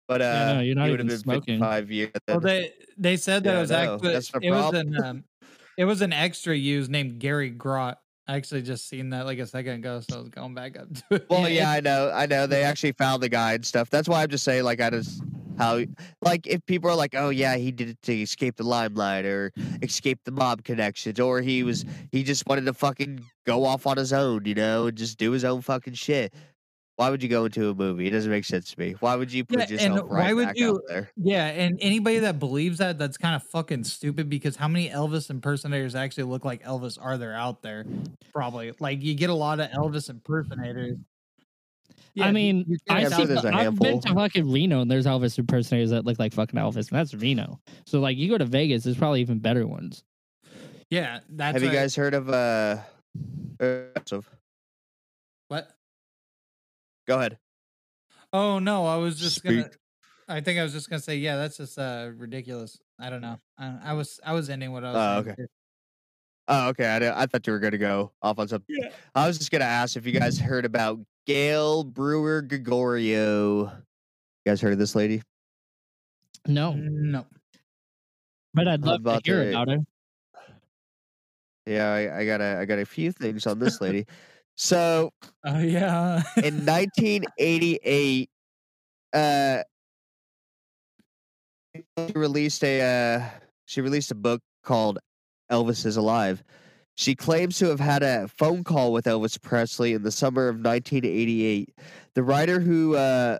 A: But uh
C: Yeah, no, you're not
A: he would have
C: even
A: been
C: smoking.
A: 55 years.
D: Well, they they said that
A: Yeah,
D: was
A: know.
D: actually
A: That's
D: it was an um, it was an extra used named Gary Grott. I actually just seen that like a second ago, so I was going back up to it.
A: Well, yeah, I know, I know. They actually found the guy and stuff. That's why I'm just saying, like, I just how, like, if people are like, oh yeah, he did it to escape the limelight or escape the mob connections, or he was he just wanted to fucking go off on his own, you know, and just do his own fucking shit. Why would you go into a movie? It doesn't make sense to me. Why would you put
D: Yeah, and
A: yourself
D: why
A: right
D: would
A: back
D: you-
A: out there?
D: Yeah, and anybody that believes that, that's kind of fucking stupid because how many Elvis impersonators actually look like Elvis are there out there? Probably. Like you get a lot of Elvis impersonators. Yeah,
C: I mean,
D: you
C: I
D: can't
A: Yeah,
C: see,
A: so there's a
C: I've been to fucking Reno, and there's Elvis impersonators that look like fucking Elvis, and that's Reno. So like, you go to Vegas, there's probably even better ones.
D: Yeah, that's
A: Have you
D: what-
A: guys heard of uh,
D: what?
A: Go ahead.
D: Oh no, I was just gonna. I think I was just gonna say, yeah, that's just uh ridiculous. I don't know. I, I was I was ending what I was.
A: Oh, okay. Oh, okay. I, I thought you were going to go off on something. Yeah. I was just going to ask if you guys heard about Gail Brewer Giorgio. You guys heard of this lady?
C: No,
D: No.
C: but I'd love to hear
A: to-
C: about her.
A: Yeah, I, I got a I got a few things on this lady. So
D: Oh yeah.
A: in 1988, uh, she released a uh, she released a book called Elvis is Alive. She claims to have had a phone call with Elvis Presley in the summer of 1988. The writer who uh,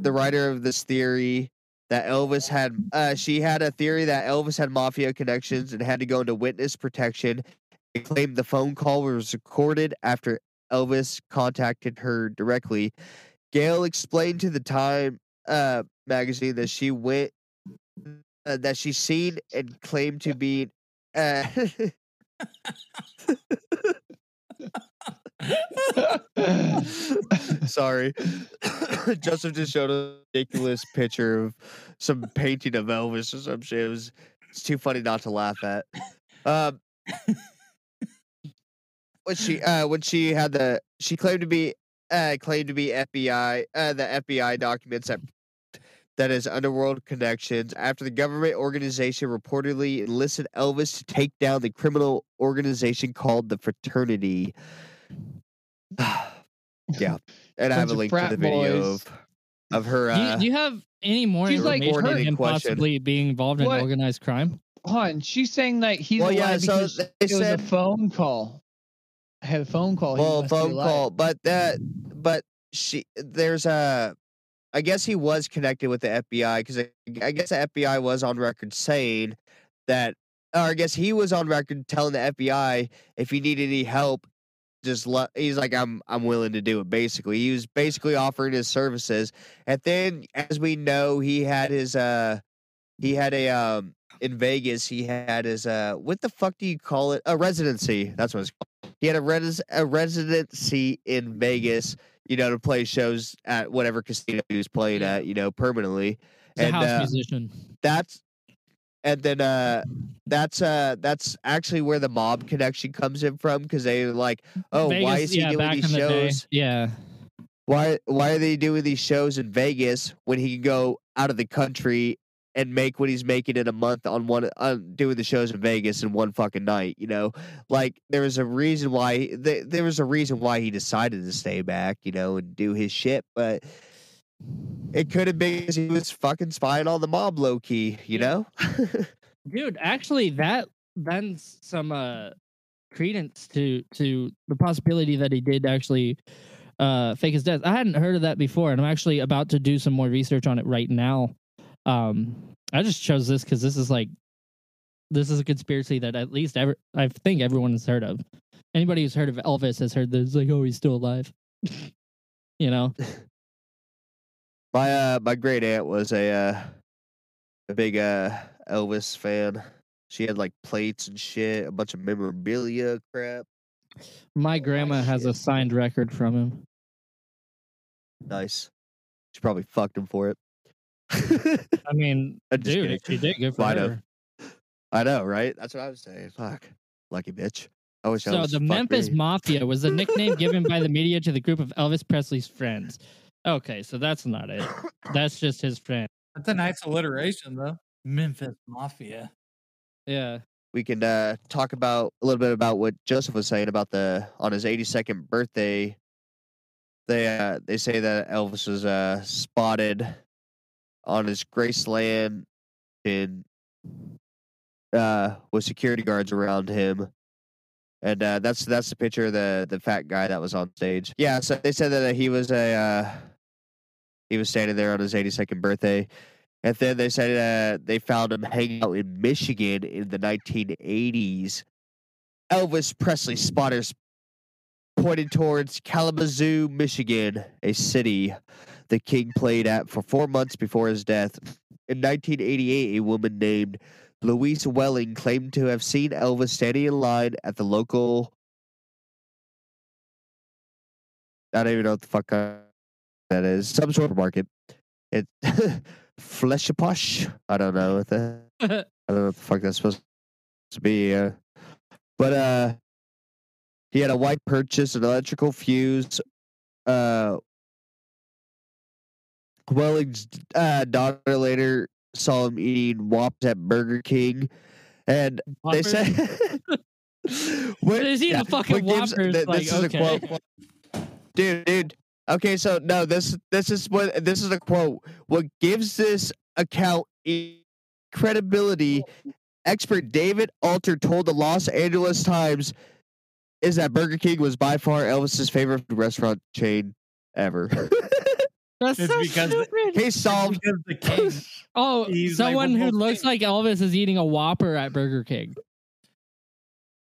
A: the writer of this theory that Elvis had uh, she had a theory that Elvis had mafia connections and had to go into witness protection. They claimed the phone call was recorded after Elvis contacted her directly. Gail explained to the Time uh, magazine that she went uh, that she seen and claimed to be. Uh, sorry, Joseph just showed a ridiculous picture of some painting of Elvis or some shit. It was it's too funny not to laugh at. Um, when she uh when she had the she claimed to be uh claimed to be FBI uh the FBI documents that that is underworld connections after the government organization reportedly enlisted Elvis to take down the criminal organization called the fraternity. yeah. And I have a link to the video
B: boys.
A: of of her
C: do, you,
A: uh
C: do you have any more
B: She's like
C: information
A: hurt.
C: on him possibly being involved in
B: What?
C: organized crime?
B: Hon, she's saying that he's
A: Well, yeah, so
B: because
A: they
B: it was
A: said-
B: a phone call. I had a phone call.
A: well phone call but that but she there's a i guess he was connected with the fbi because I, I guess the fbi was on record saying that or i guess he was on record telling the fbi if he needed any help just let he's like i'm i'm willing to do it basically he was basically offering his services and then as we know he had his uh he had a um in Vegas, he had his uh, what the fuck do you call it? A residency. That's what it's called. He had a res- a residency in Vegas. You know, to play shows at whatever casino he was playing at. You know, permanently.
C: He's a
A: And,
C: house
A: uh,
C: musician.
A: That's and then uh that's uh that's actually where the mob connection comes in from because they like, oh, why is he
C: yeah,
A: doing these
C: in the
A: shows?
C: Yeah.
A: Why why are they doing these shows in Vegas when he can go out of the country and make what he's making in a month on one on doing the shows in Vegas in one fucking night? You know, like there was a reason why th- there was a reason why he decided to stay back, you know, and do his shit, but. It could have been because he was fucking spying on the mob low key, you know?
C: Dude, actually that lends some uh credence to to the possibility that he did actually uh fake his death. I hadn't heard of that before and I'm actually about to do some more research on it right now. Um I just chose this cuz this is like this is a conspiracy that at least ever I think everyone has heard of. Anybody who's heard of Elvis has heard this like oh he's still alive. you know.
A: My uh my great aunt was a uh a big uh Elvis fan. She had like plates and shit, a bunch of memorabilia crap.
C: My grandma has a signed record from him.
A: Nice. She probably fucked him for it.
C: I mean, dude,
A: kidding.
C: if she did good for
A: Might have.
C: her.
A: I know, right? That's what I was saying. Fuck. Lucky bitch. I wish
C: So
A: Elvis
C: the Memphis
A: me.
C: Mafia was the nickname given by the media to the group of Elvis Presley's friends. Okay, so that's not it. That's just his friend.
D: That's a nice alliteration, though. Memphis Mafia.
C: Yeah.
A: we can uh, talk about a little bit about what Joseph was saying about the on his 82nd birthday. They uh, they say that Elvis was uh, spotted on his Graceland in uh, with security guards around him, and uh, that's that's the picture of the the fat guy that was on stage. Yeah, so they said that he was a uh, he was standing there on his 82nd birthday. And then they said uh, they found him hanging out in Michigan in the 1980s. Elvis Presley spotters pointed towards Kalamazoo, Michigan, a city the king played at for four months before his death. In 1988, a woman named Louise Welling claimed to have seen Elvis standing in line at the local. I don't even know what the fuck that is. Some sort of market. It Fleshaposh. I don't know what the I don't know what the fuck that's supposed to be. Uh, but uh, he had a white purchase, an electrical fuse. Uh, Welling's uh, daughter later saw him eating wops at Burger King, and they said,
C: is he the fucking
A: gives-
C: Whoppers?
A: th-
C: Like,
A: this is a quote, dude, dude. Okay, so no, this this is what this is a quote. What gives this account credibility? Expert David Alter told the Los Angeles Times is that Burger King was by far Elvis's favorite restaurant chain ever.
C: That's
D: It's
C: so
D: because the-
C: stupid.
A: Case solved.
D: Because the king.
C: oh,
D: he's like,
C: someone
D: we're
C: who looks
D: king.
C: like Elvis is eating a Whopper at Burger King.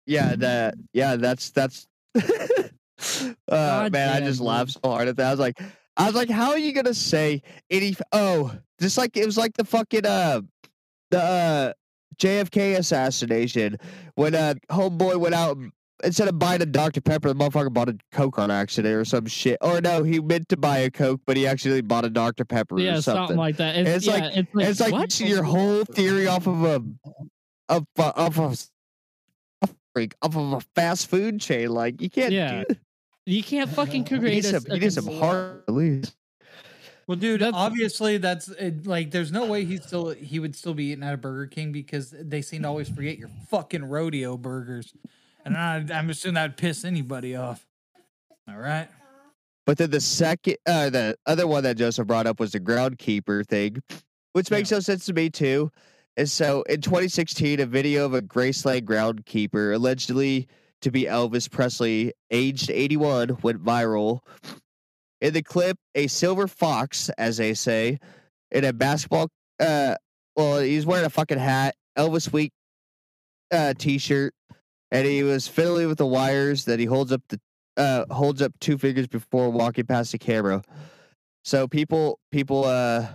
A: Yeah, that. Yeah, that's that's. uh,
C: God
A: man, I just laughed so hard at that. I was like, I was like, how are you gonna say any? Oh, just like it was like the fucking uh, the uh, JFK assassination when uh, homeboy went out. and- Instead of buying a Dr. Pepper, the motherfucker bought a Coke on accident or some shit. Or no, he meant to buy a Coke, but he actually bought a Dr. Pepper
C: Yeah,
A: or
C: something.
A: something.
C: like that. It's,
A: It's
C: yeah,
A: like-
C: it's like,
A: it's like
C: what?
A: your whole theory off of a of a, of a, a freak off of a fast food chain. Like you can't.
C: Yeah.
A: do
C: You can't fucking
A: You
C: create
A: need
C: a,
A: some,
C: a
A: you need some
C: cons-
A: heart at least.
D: Well, dude,
C: That's-
D: obviously that's it, like there's no way he still he would still be eating at a Burger King because they seem to always forget your fucking rodeo burgers, and I, I'm assuming that would piss anybody off. All right.
A: But then the second, uh, the other one that Joseph brought up was the groundkeeper thing, which makes no sense to me too. And so in 2016, a video of a Graceland groundkeeper allegedly to be Elvis Presley, aged 81, went viral. In the clip, a silver fox, as they say, in a basketball, uh, well, he's wearing a fucking hat, Elvis Week, uh, t-shirt, and he was fiddling with the wires that he holds up the uh, holds up two fingers before walking past the camera. So people people uh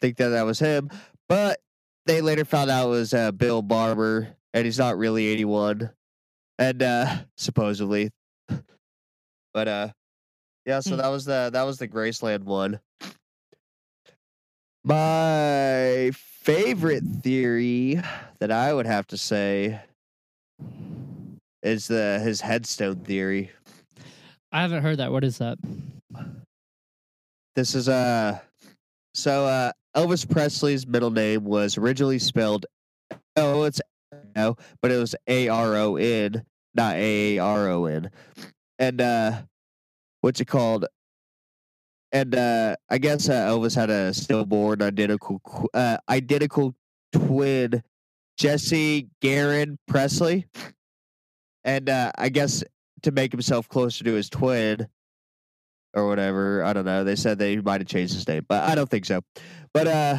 A: think that that was him, but they later found out it was uh, Bill Barber, and he's not really 81, and uh, supposedly. but uh, yeah. So
C: Hmm.
A: that was the that was the Graceland one. My favorite theory that I would have to say is the his headstone theory.
C: I haven't heard that. What is that?
A: This is uh so uh Elvis Presley's middle name was originally spelled oh it's no, but it was A R O N, not A A R O N. And uh what's it called? And uh I guess uh, Elvis had a stillborn identical uh identical twin Jesse Garon Presley. And uh I guess to make himself closer to his twin, or whatever. I don't know. They said they might have changed his name, but I don't think so. But uh,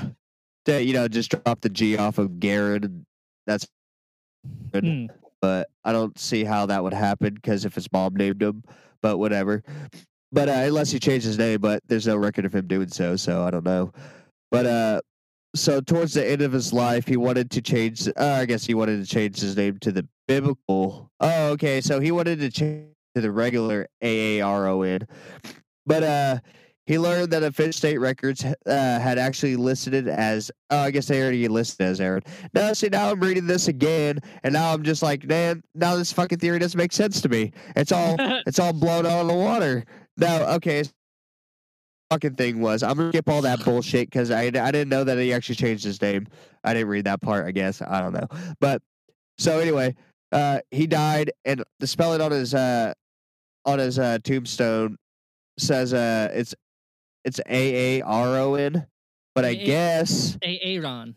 A: to, you know, just drop the G off of Garrett. That's good.
C: Hmm.
A: But I don't see how that would happen because if his mom named him, but whatever. But uh, unless he changed his name, but there's no record of him doing so, so I don't know. But uh, so towards the end of his life, he wanted to change. Uh, I guess he wanted to change his name to the biblical. Oh, okay. So he wanted to change to the regular A A R O N, but uh, he learned that official state records uh, had actually listed it as. Oh, I guess they already listed as Aaron. Now, see, now I'm reading this again, and now I'm just like, man, now this fucking theory doesn't make sense to me. It's all it's all blown out of the water. Now, okay. Fucking thing was, I'm gonna skip all that bullshit because I I didn't know that he actually changed his name. I didn't read that part. I guess I don't know, but so anyway, uh, he died, and the spelling on his uh on his uh tombstone says uh it's it's A A R O N, but I guess
C: A Aaron.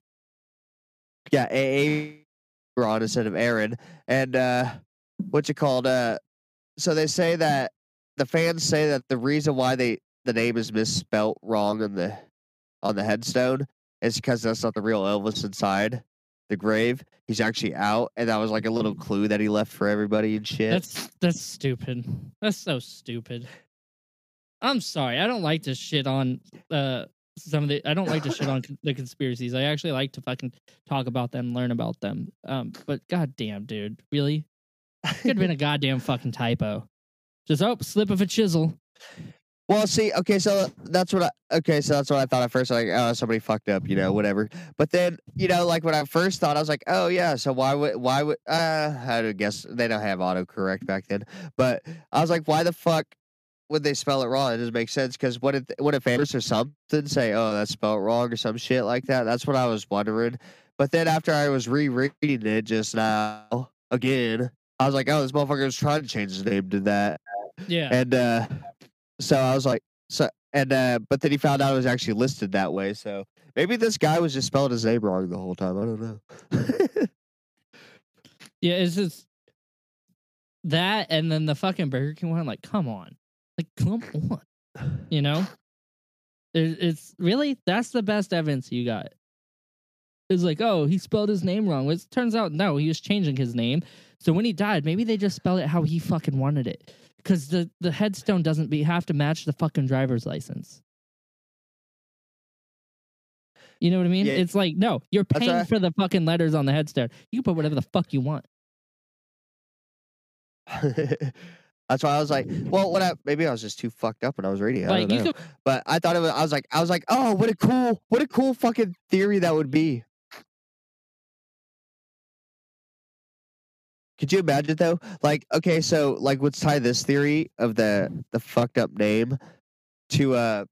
A: yeah, A Ron instead of Aaron. And uh what's it called? Uh so they say that the fans say that the reason why they the name is misspelt wrong on the on the headstone is because that's not the real Elvis inside the grave. He's actually out, and that was like a little clue that he left for everybody and shit.
C: That's that's stupid. That's so stupid. I'm sorry. I don't like to shit on uh some of the. I don't like to shit on the conspiracies. I actually like to fucking talk about them, learn about them. Um, but goddamn, dude, really, could have been a goddamn fucking typo. Just oh, slip of a chisel.
A: Well, see, okay, so that's what I okay, so that's what I thought at first. Like, oh, somebody fucked up, you know, whatever. But then, you know, like when I first thought, I was like, oh yeah, so why would why would uh I would guess they don't have autocorrect back then. But I was like, why the fuck would they spell it wrong? It doesn't make sense because what if what if Anders or something say, oh, that's spelled wrong or some shit like that? That's what I was wondering. But then after I was rereading it just now again, I was like, oh, this motherfucker was trying to change his name to that.
C: Yeah.
A: And uh so I was like so and uh but then he found out it was actually listed that way. So maybe this guy was just spelling his name wrong the whole time. I don't know.
C: Yeah, it's just that, and then the fucking Burger King one. Like, come on, like, come on, you know? It's really that's the best evidence you got. It's like, oh, he spelled his name wrong. It turns out no, he was changing his name. So when he died, maybe they just spelled it how he fucking wanted it. Because the the headstone doesn't be have to match the fucking driver's license. You know what I mean?
A: Yeah.
C: It's like, no, you're paying
A: right.
C: for the fucking letters on the headstone. You can put whatever the fuck you want.
A: That's why I was like, well, what I maybe I was just too fucked up when I was reading. it, I don't know.
C: could
A: But I thought it was. I was like, I was like, oh, what a cool, what a cool fucking theory that would be. Could you imagine though? Like, okay, so like, let's tie this theory of the the fucked up name to uh,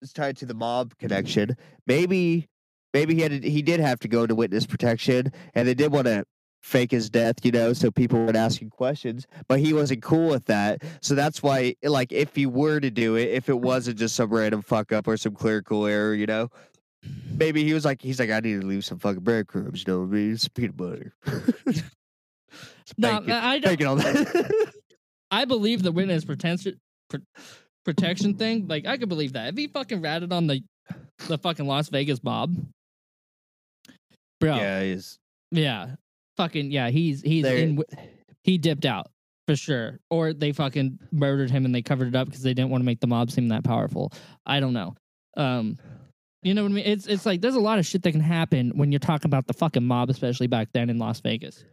A: it's tied to the mob connection. Maybe, maybe he had to, he did have to go into witness protection, and they did want to fake his death, you know, so people weren't asking questions. But he wasn't cool with that, so that's why, like, if he were to do it, if it wasn't just some random fuck up or some clerical error, you know. Maybe he was like, he's like, I need to leave some fucking breadcrumbs, you know what I mean? Some peanut butter.
C: No,
A: bacon.
C: I don't.
A: On that.
C: I believe the witness protection pr- protection thing. Like I could believe that if he fucking ratted on the the fucking Las Vegas mob, bro. Yeah,
A: he's yeah,
C: fucking yeah. He's he's
A: there.
C: in. He dipped out for sure, or they fucking murdered him and they covered it up because they didn't want to make the mob seem that powerful. I don't know. Um, You know what I mean? It's it's like there's a lot of shit that can happen when you're talking about the fucking mob, especially back then in Las Vegas.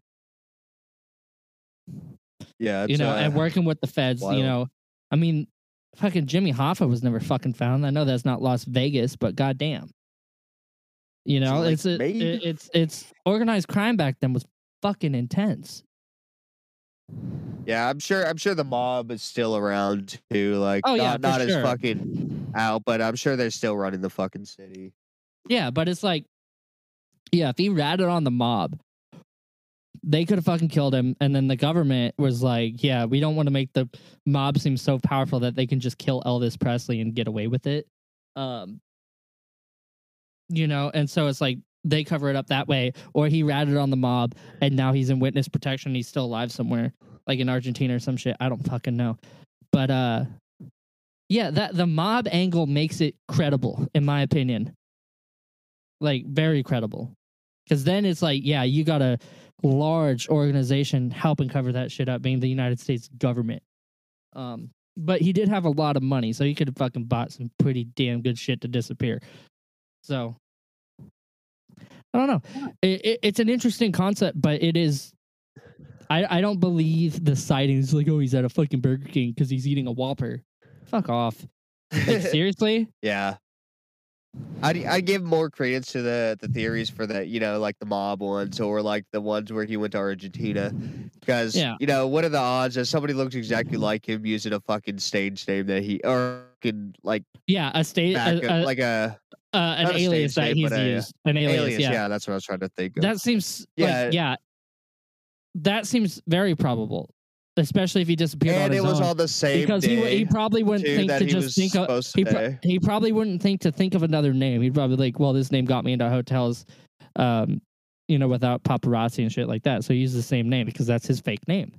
A: Yeah,
C: you know,
A: uh,
C: and working with the feds.
A: wild.
C: You know, I mean, fucking Jimmy Hoffa was never fucking found. I know that's not Las Vegas, but goddamn, you know,
A: like
C: it's it- it's it's organized crime back then was fucking intense.
A: Yeah, I'm sure. I'm sure the mob is still around too. Like,
C: Oh,
A: not,
C: yeah, for
A: not as fucking out, but I'm sure they're still running the fucking city.
C: Yeah, but it's like, yeah, if he ratted on the mob, they could have fucking killed him. And then the government was like, yeah, we don't want to make the mob seem so powerful that they can just kill Elvis Presley and get away with it. Um, you know, and so it's like they cover it up that way, or he ratted on the mob and now he's in witness protection. He's still alive somewhere, like in Argentina or some shit. I don't fucking know. But uh, yeah, that the mob angle makes it credible, in my opinion like very credible. Because then it's like, yeah, you got a large organization helping cover that shit up, being the United States government. Um, but he did have a lot of money, so he could have fucking bought some pretty damn good shit to disappear. So I don't know. It, it, it's an interesting concept, but it is. I I don't believe the sightings like, oh, he's at a fucking Burger King because he's eating a Whopper. Fuck off. Like seriously.
A: yeah, I I give more credence to the the theories for the you know like the mob ones or like the ones where he went to Argentina because
C: Yeah.
A: you know what are the odds that somebody looks exactly like him using a fucking stage name that he or fucking like
C: Yeah, a state,
A: back,
C: a, a,
A: like a
C: uh, an alias
A: stage
C: that
A: name,
C: he's
A: a-
C: used. An alias,
A: alias.
C: yeah.
A: Yeah. that's what I was trying to think of.
C: That seems
A: Yeah.
C: like yeah. That seems very probable, especially if he disappeared
A: and it was
C: own.
A: on the same
C: because he, he probably wouldn't
A: too,
C: think to just think of he, pro- he probably wouldn't think to think of another name. He'd probably like, well, this name got me into hotels, um, you know, without paparazzi and shit like that. So he used the same name because that's his fake name.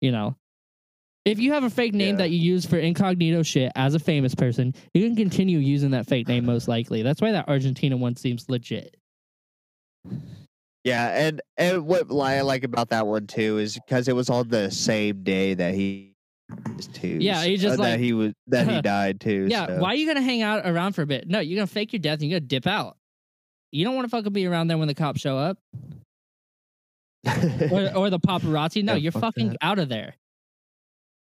C: You know, if you have a fake name
A: Yeah.
C: that you use for incognito shit as a famous person, you can continue using that fake name most likely. That's why that Argentina one seems legit.
A: Yeah, and and what I like about that one too is because it was on the same day that he too.
C: Yeah, he just
A: uh,
C: like-
A: that he was that he died too.
C: Yeah,
A: so.
C: why are you gonna hang out around for a bit? No, you're gonna fake your death and you're gonna dip out. You don't want to fucking be around there when the cops show up or, or the paparazzi. No,
A: Yeah,
C: you're
A: fuck
C: fucking
A: that.
C: out of there.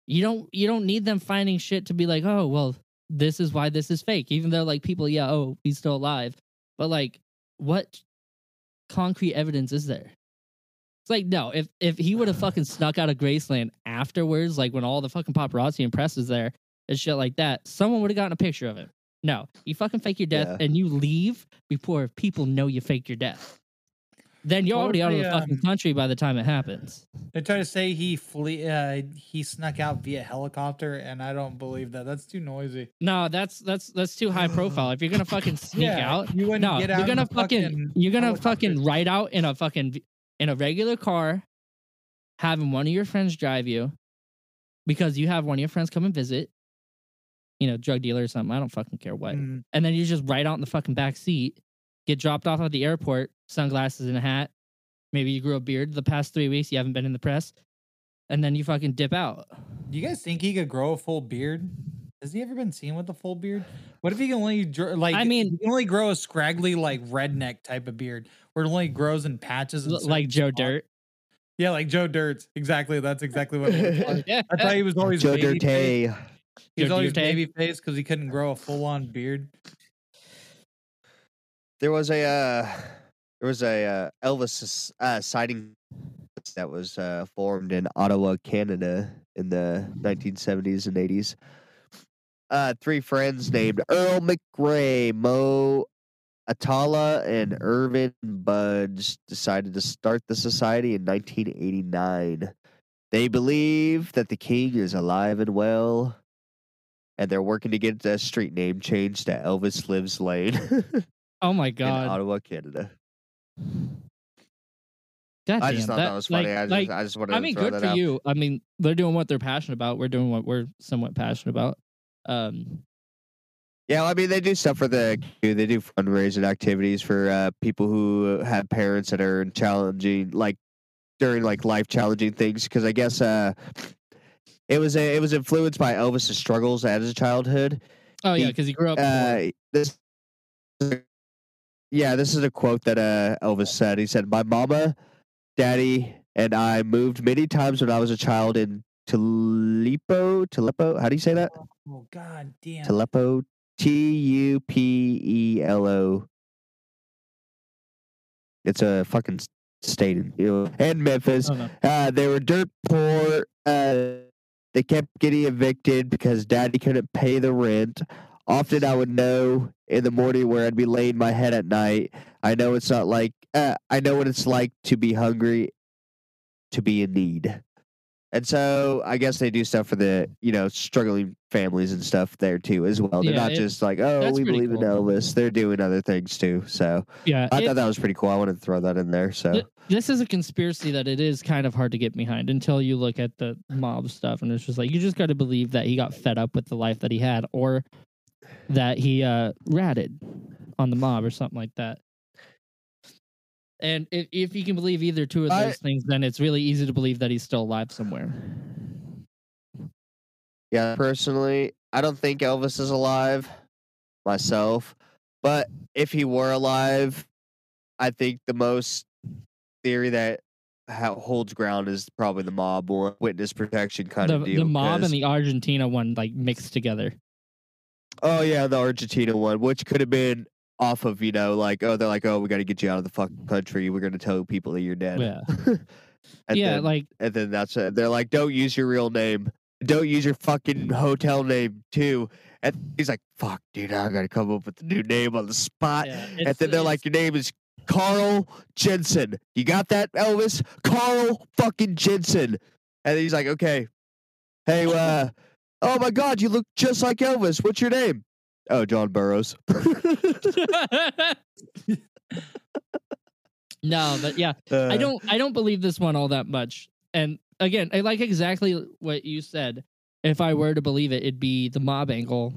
C: You don't you don't need them finding shit to be like, oh well, this is why this is fake. Even though like people, yeah, oh, he's still alive. But like, what concrete evidence is there? It's like no, if if he would have fucking snuck out of Graceland afterwards, like when all the fucking paparazzi and press is there and shit like that, someone would have gotten a picture of him. No, you fucking fake your death
A: Yeah.
C: and you leave before people know you faked your death. Then you're already out of the fucking
D: um,
C: country by the time it happens.
D: They try to say he flee, uh, he snuck out via helicopter, and I don't believe that. That's too noisy.
C: No, that's that's that's too high profile. If you're gonna fucking sneak
D: Yeah,
C: out,
D: you wouldn't
C: no,
D: get
C: you're gonna fucking,
D: fucking
C: you're gonna
D: helicopter.
C: fucking ride out in a fucking in a regular car, having one of your friends drive you, because you have one of your friends come and visit, you know, drug dealer or something. I don't fucking care what.
D: Mm.
C: And then you just ride out in the fucking back seat, get dropped off at the airport, sunglasses and a hat. Maybe you grew a beard the past three weeks. You haven't been in the press, and then you fucking dip out.
D: Do you guys think he could grow a full beard? Has he ever been seen with a full beard? What if he can only like?
C: I mean-
D: he can only grow a scraggly like redneck type of beard, where it only grows in patches. in
C: like Joe
D: spots?
C: Dirt.
D: Yeah, like Joe Dirt. Exactly. That's exactly what. It looked.
C: Yeah.
D: I thought he was always
A: Joe
D: Dirt. face.
A: Dirte.
D: He was always
C: Dirte.
D: baby face because he couldn't grow a full on beard.
A: There was a uh, there was a uh, Elvis uh, sighting that was uh, formed in Ottawa, Canada, in the 1970s and 80s. Uh, three friends named Earl McRae, Mo Atala, and Irvin Budge decided to start the society in 1989. They believe that the king is alive and well, and they're working to get the street name changed to Elvis Lives Lane.
C: Oh my
A: in
C: god.
A: Ottawa, Canada.
C: God
A: I just
C: damn,
A: thought that, was funny.
C: Like,
A: I just,
C: like,
A: I just wanted
C: I mean, good
A: that
C: for
A: out.
C: you. I mean, they're doing what they're passionate about. We're doing what we're somewhat passionate about. Um,
A: Yeah, I mean, they do stuff for the. They do fundraising activities for uh, people who have parents that are in challenging, like during like life challenging things. Because I guess uh, it was a, it was influenced by Elvis's struggles as a childhood.
C: oh yeah, because he grew up.
A: Uh, this Yeah, this is a quote that uh, Elvis said. He said, "My mama, daddy, and I moved many times when I was a child in Tilipo. Tilipo. How do you say that?
D: Oh god damn.
A: Tilipo. T U P E L O. It's a fucking state in you know, and Memphis.
C: Oh, no.
A: Uh, they were dirt poor. Uh, they kept getting evicted because daddy couldn't pay the rent. Often I would know in the morning where I'd be laying my head at night. I know it's not like, uh, I know what it's like to be hungry, to be in need. And so I guess they do stuff for the, you know, struggling families and stuff there too as well. They're
C: Yeah,
A: not
C: it-
A: just like, oh, we believe in. Elvis. They're doing other things too. So
C: Yeah,
A: I
C: it-
A: thought that was pretty cool. I wanted to throw that in there. So
C: Th- this is a conspiracy that it is kind of hard to get behind until you look at the mob stuff and it's just like you just got to believe that he got fed up with the life that he had or that he uh ratted on the mob or something like that and if, if you can believe either two of
A: I-
C: those things then it's really easy to believe that he's still alive somewhere
A: Yeah, personally, I don't think Elvis is alive myself, but if he were alive, I think the most theory that ha- holds ground is probably the mob or witness protection kind
C: the,
A: of deal.
C: the mob and the argentina one like mixed together
A: oh yeah, the Argentina one, which could have been off of you know like oh they're like oh we got to get you out of the fucking country. We're gonna tell people that you're dead.
C: yeah
A: and
C: yeah
A: then,
C: like
A: and then that's it. They're like, don't use your real name. Don't use your fucking hotel name too. And he's like, fuck, dude, I gotta come up with a new name on the spot.
C: yeah,
A: and then they're like, your name is Carl Jensen. You got that, Elvis? Carl fucking Jensen. And he's like, okay. Hey, uh, oh my god, you look just like Elvis. What's your name? Oh, John Burroughs.
C: no but yeah
A: Uh,
C: I don't I don't believe this one all that much. And again, I like exactly what you said. If I were to believe it, it'd be the mob angle.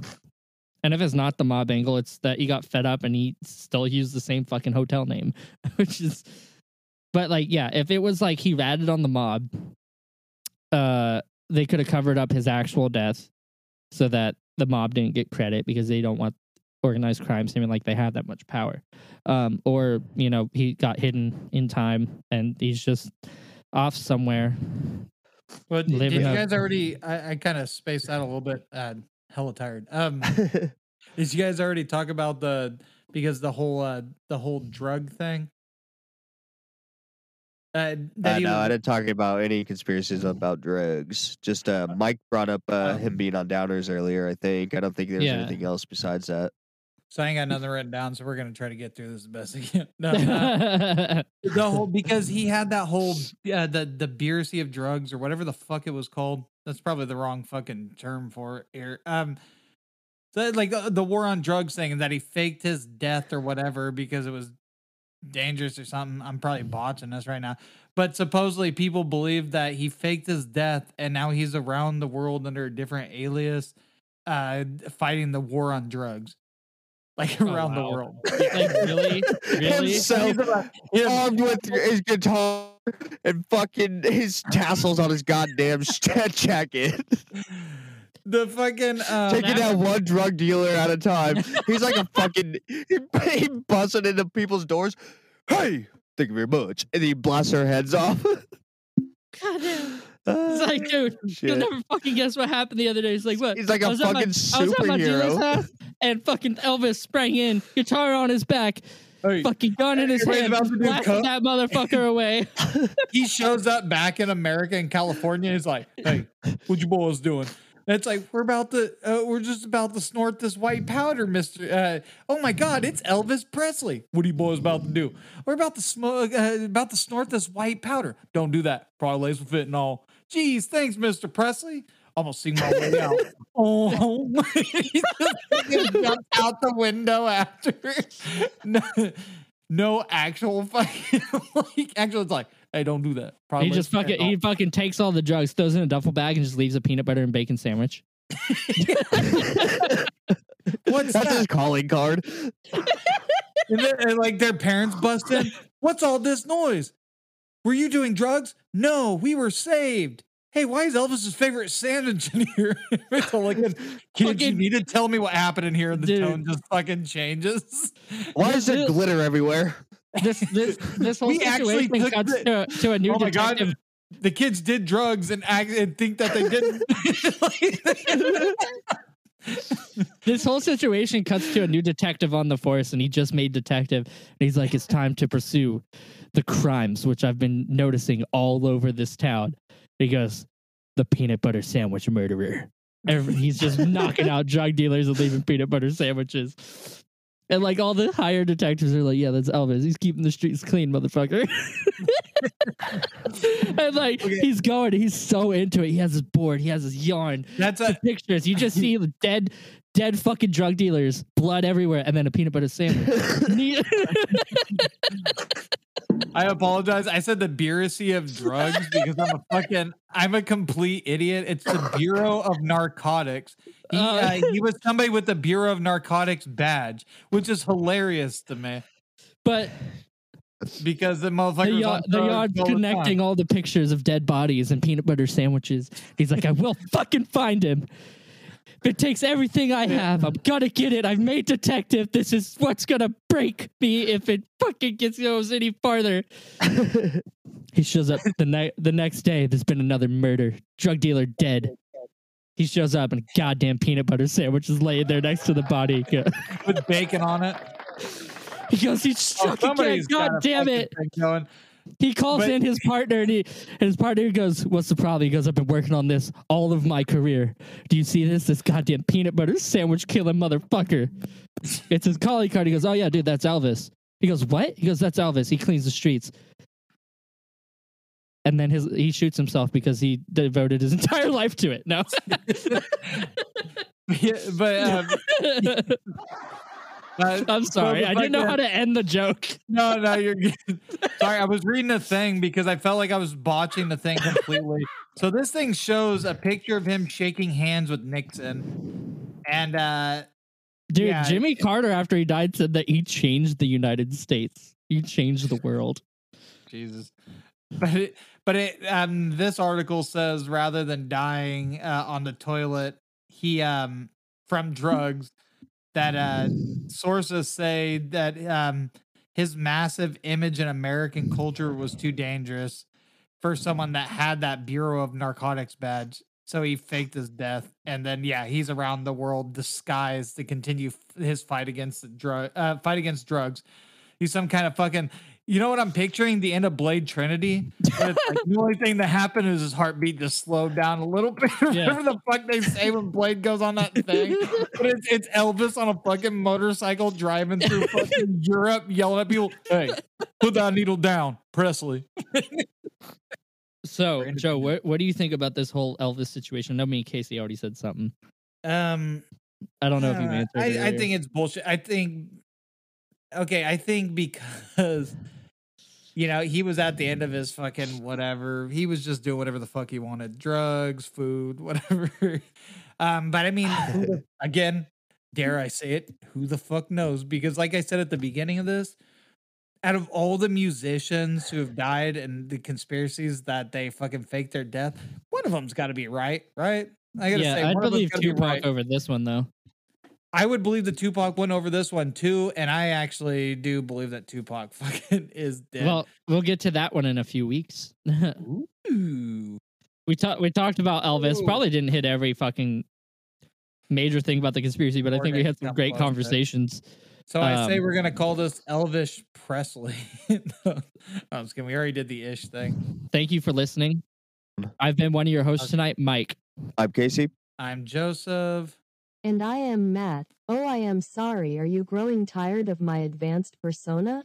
C: And if it's not the mob angle, it's that he got fed up and he still used the same fucking hotel name, which is but like yeah, if it was like he ratted on the mob, uh they could have covered up his actual death so that the mob didn't get credit because they don't want organized crime seeming like they have that much power um, or you know he got hidden in time and he's just off somewhere.
D: But did you
C: up-
D: guys already? I, I kind of spaced out a little bit. Uh, hella tired. Um, did you guys already talk about the because the whole uh the whole drug thing? Uh,
A: Uh, no, I didn't talk about any conspiracies about drugs. Just uh, Mike brought up uh,
D: Oh.
A: him being on downers earlier. I think I don't think there's
C: Yeah.
A: anything else besides that.
D: So I ain't got nothing written down, so we're gonna try to get through this the best we can. No, uh, the whole because he had that whole yeah the the beer sea of drugs or whatever the fuck it was called. That's probably the wrong fucking term for it. Um, so like uh, the war on drugs thing, and that he faked his death or whatever because it was dangerous or something. I'm probably botching this right now, but supposedly people believe that he faked his death and now he's around the world under a different alias, uh, fighting the war on drugs, like
C: Oh,
D: around the world.
C: like really, really.
A: Himself armed with his guitar and fucking his tassels on his goddamn sh- jacket,
D: The fucking uh,
A: taking out one drug dealer at a time. He's like a fucking he, he busting into people's doors. Hey, thank you very much, and he blasts their heads off.
C: Goddamn. It's like, dude, you'll never fucking guess what happened the other day. He's like, what?
A: He's like
C: I
A: a
C: was at my-
A: fucking
C: I was at my dealer's
A: superhero.
C: house, and fucking Elvis sprang in, guitar on his back,
D: Hey,
C: fucking gun in his hand,
D: about to do
C: blasted
D: coke.
C: that motherfucker away.
D: he shows up back in America in California. He's like, "Hey, what you boys doing?" It's like we're about to, uh, we're just about to snort this white powder, Mister. Uh, oh my God, it's Elvis Presley. What are you boys about to do? We're about to smoke, uh, about to snort this white powder. Don't do that. Probably laced with fentanyl. Geez, thanks, Mister Presley. Almost seen my way out. oh, my he jumped out the window after. No, no actual fucking like actual. It's like, hey, don't do that. Probably
C: He just fucking he fucking takes all the drugs, throws in a duffel bag, and just leaves a peanut butter and bacon sandwich.
D: What's
A: That's his calling card.
D: And, then- and, like their parents bust in. What's all this noise? Were you doing drugs? No, we were saved. "Hey, why is Elvis's favorite sandwich in here?" it's all like, "Kids, you
C: Fucking-
D: need to tell me what happened in here." And the
C: Dude.
D: tone just fucking changes.
A: Why is there glitter everywhere?
C: This this this whole
D: We
C: situation cuts
D: the-
C: to, to a new
D: oh my
C: detective.
D: god, the kids did drugs and act and think that they didn't.
C: This whole situation cuts to a new detective on the force, and he just made detective. And he's like, "It's time to pursue the crimes which I've been noticing all over this town." He goes, "The peanut butter sandwich murderer." Every, he's just knocking out drug dealers and leaving peanut butter sandwiches. And like all the higher detectives are like, "Yeah, that's Elvis. He's keeping the streets clean, motherfucker." and like
D: Okay.
C: he's going, he's so into it. He has his board, he has his yarn,
D: That's a
C: pictures. You just see dead, dead fucking drug dealers, blood everywhere, and then a peanut butter sandwich.
D: I apologize. I said the bureaucracy of drugs because I'm a fucking I'm a complete idiot. It's the Bureau of Narcotics. He,
C: Uh.
D: uh, he was somebody with the Bureau of Narcotics badge, which is hilarious to me
C: but
D: because the
C: the,
D: motherfucker
C: the yard's connecting all the pictures of dead bodies and peanut butter sandwiches. He's like, I will fucking find him. It takes everything I have, I'm gonna get it. I've made detective. This is what's gonna break me if it fucking gets goes any farther. He shows up the night the next day. There's been another murder. Drug dealer dead. He shows up and a goddamn peanut butter sandwich is laying there next to the body.
D: With bacon on it.
C: He goes, he
D: Oh,
C: struck again. God damn
D: fucking
C: it.
D: thing Going.
C: He calls
D: But-
C: in his partner and, he, and his partner goes, What's the problem? He goes, I've been working on this all of my career. Do you see this? This goddamn peanut butter sandwich killing motherfucker. It's his calling card. He goes, Oh, yeah, dude, that's Elvis. He goes, What? He goes, That's Elvis. He cleans the streets. And then his he shoots himself because he devoted his entire life to it. No.
D: Yeah, but um, uh,
C: I'm sorry. I didn't know how to end the joke.
D: No, no, you're good. Sorry, I was reading a thing because I felt like I was botching the thing completely. so this thing shows a picture of him shaking hands with Nixon, and uh
C: Dude,
D: Yeah.
C: Jimmy Carter, after he died, said that he changed the United States. He changed the world.
D: Jesus, but it, but it um this article says rather than dying uh, on the toilet, he um from drugs that uh sources say that um his massive image in American culture was too dangerous for someone that had that Bureau of Narcotics badge. So he faked his death, and then yeah, he's around the world disguised to continue his fight against the drug uh, fight against drugs. He's some kind of fucking. You know what I'm picturing? The end of Blade Trinity. It's like the only thing that happened is his heartbeat just slowed down a little bit. Whatever the fuck they say when Blade goes on that thing. But it's, it's Elvis on a fucking motorcycle driving through fucking Europe, yelling at people, "Hey, put that needle down, Presley."
C: So, Joe, what, what do you think about this whole Elvis situation? I know me and Casey already said something.
D: Um,
C: I don't know if you
D: Uh,
C: answered.
D: I,
C: it
D: I think it's bullshit. I think okay, I think because you know, he was at the end of his fucking whatever. He was just doing whatever the fuck he wanted. Drugs, food, whatever. um, but I mean, the- again, dare I say it, who the fuck knows? Because like I said at the beginning of this, out of all the musicians who have died and the conspiracies that they fucking faked their death, one of them's got to be right, right? I gotta
C: yeah,
D: say,
C: I'd
D: one of them's
C: believe Tupac
D: right.
C: over this one though.
D: I would believe that Tupac went over this one too, and I actually do believe that Tupac fucking is dead.
C: Well, we'll get to that one in a few weeks.
D: Ooh.
C: we talked we talked about Elvis.
D: Ooh.
C: Probably didn't hit every fucking major thing about the conspiracy, but I think we had some great
D: close it.
C: conversations.
D: So I say
C: Um,
D: we're gonna call this Elvis Presley. no, I'm just kidding. We already did the ish thing.
C: Thank you for listening. I've been one of your hosts tonight, Mike.
A: I'm Casey.
D: I'm Joseph.
E: And I am Matt. Oh, I am sorry. Are you growing tired of my advanced persona?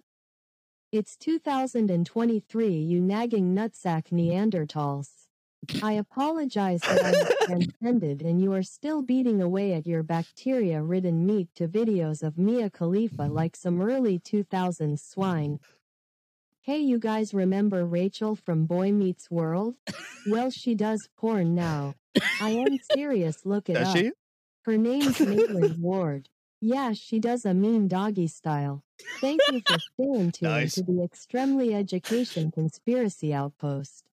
E: It's 2023, you nagging nutsack Neanderthals. I apologize that I have transcended and you are still beating away at your bacteria ridden meat to videos of Mia Khalifa like some early 2000s swine. Hey, you guys remember Rachel from Boy Meets World? Well, she does porn now. I am serious, look it
A: Does
E: up.
A: she?
E: Her name's Maitland Ward. Yeah, she does a mean doggy style. Thank you for staying tuned
A: Nice.
E: to the Extremely Education Conspiracy Outpost.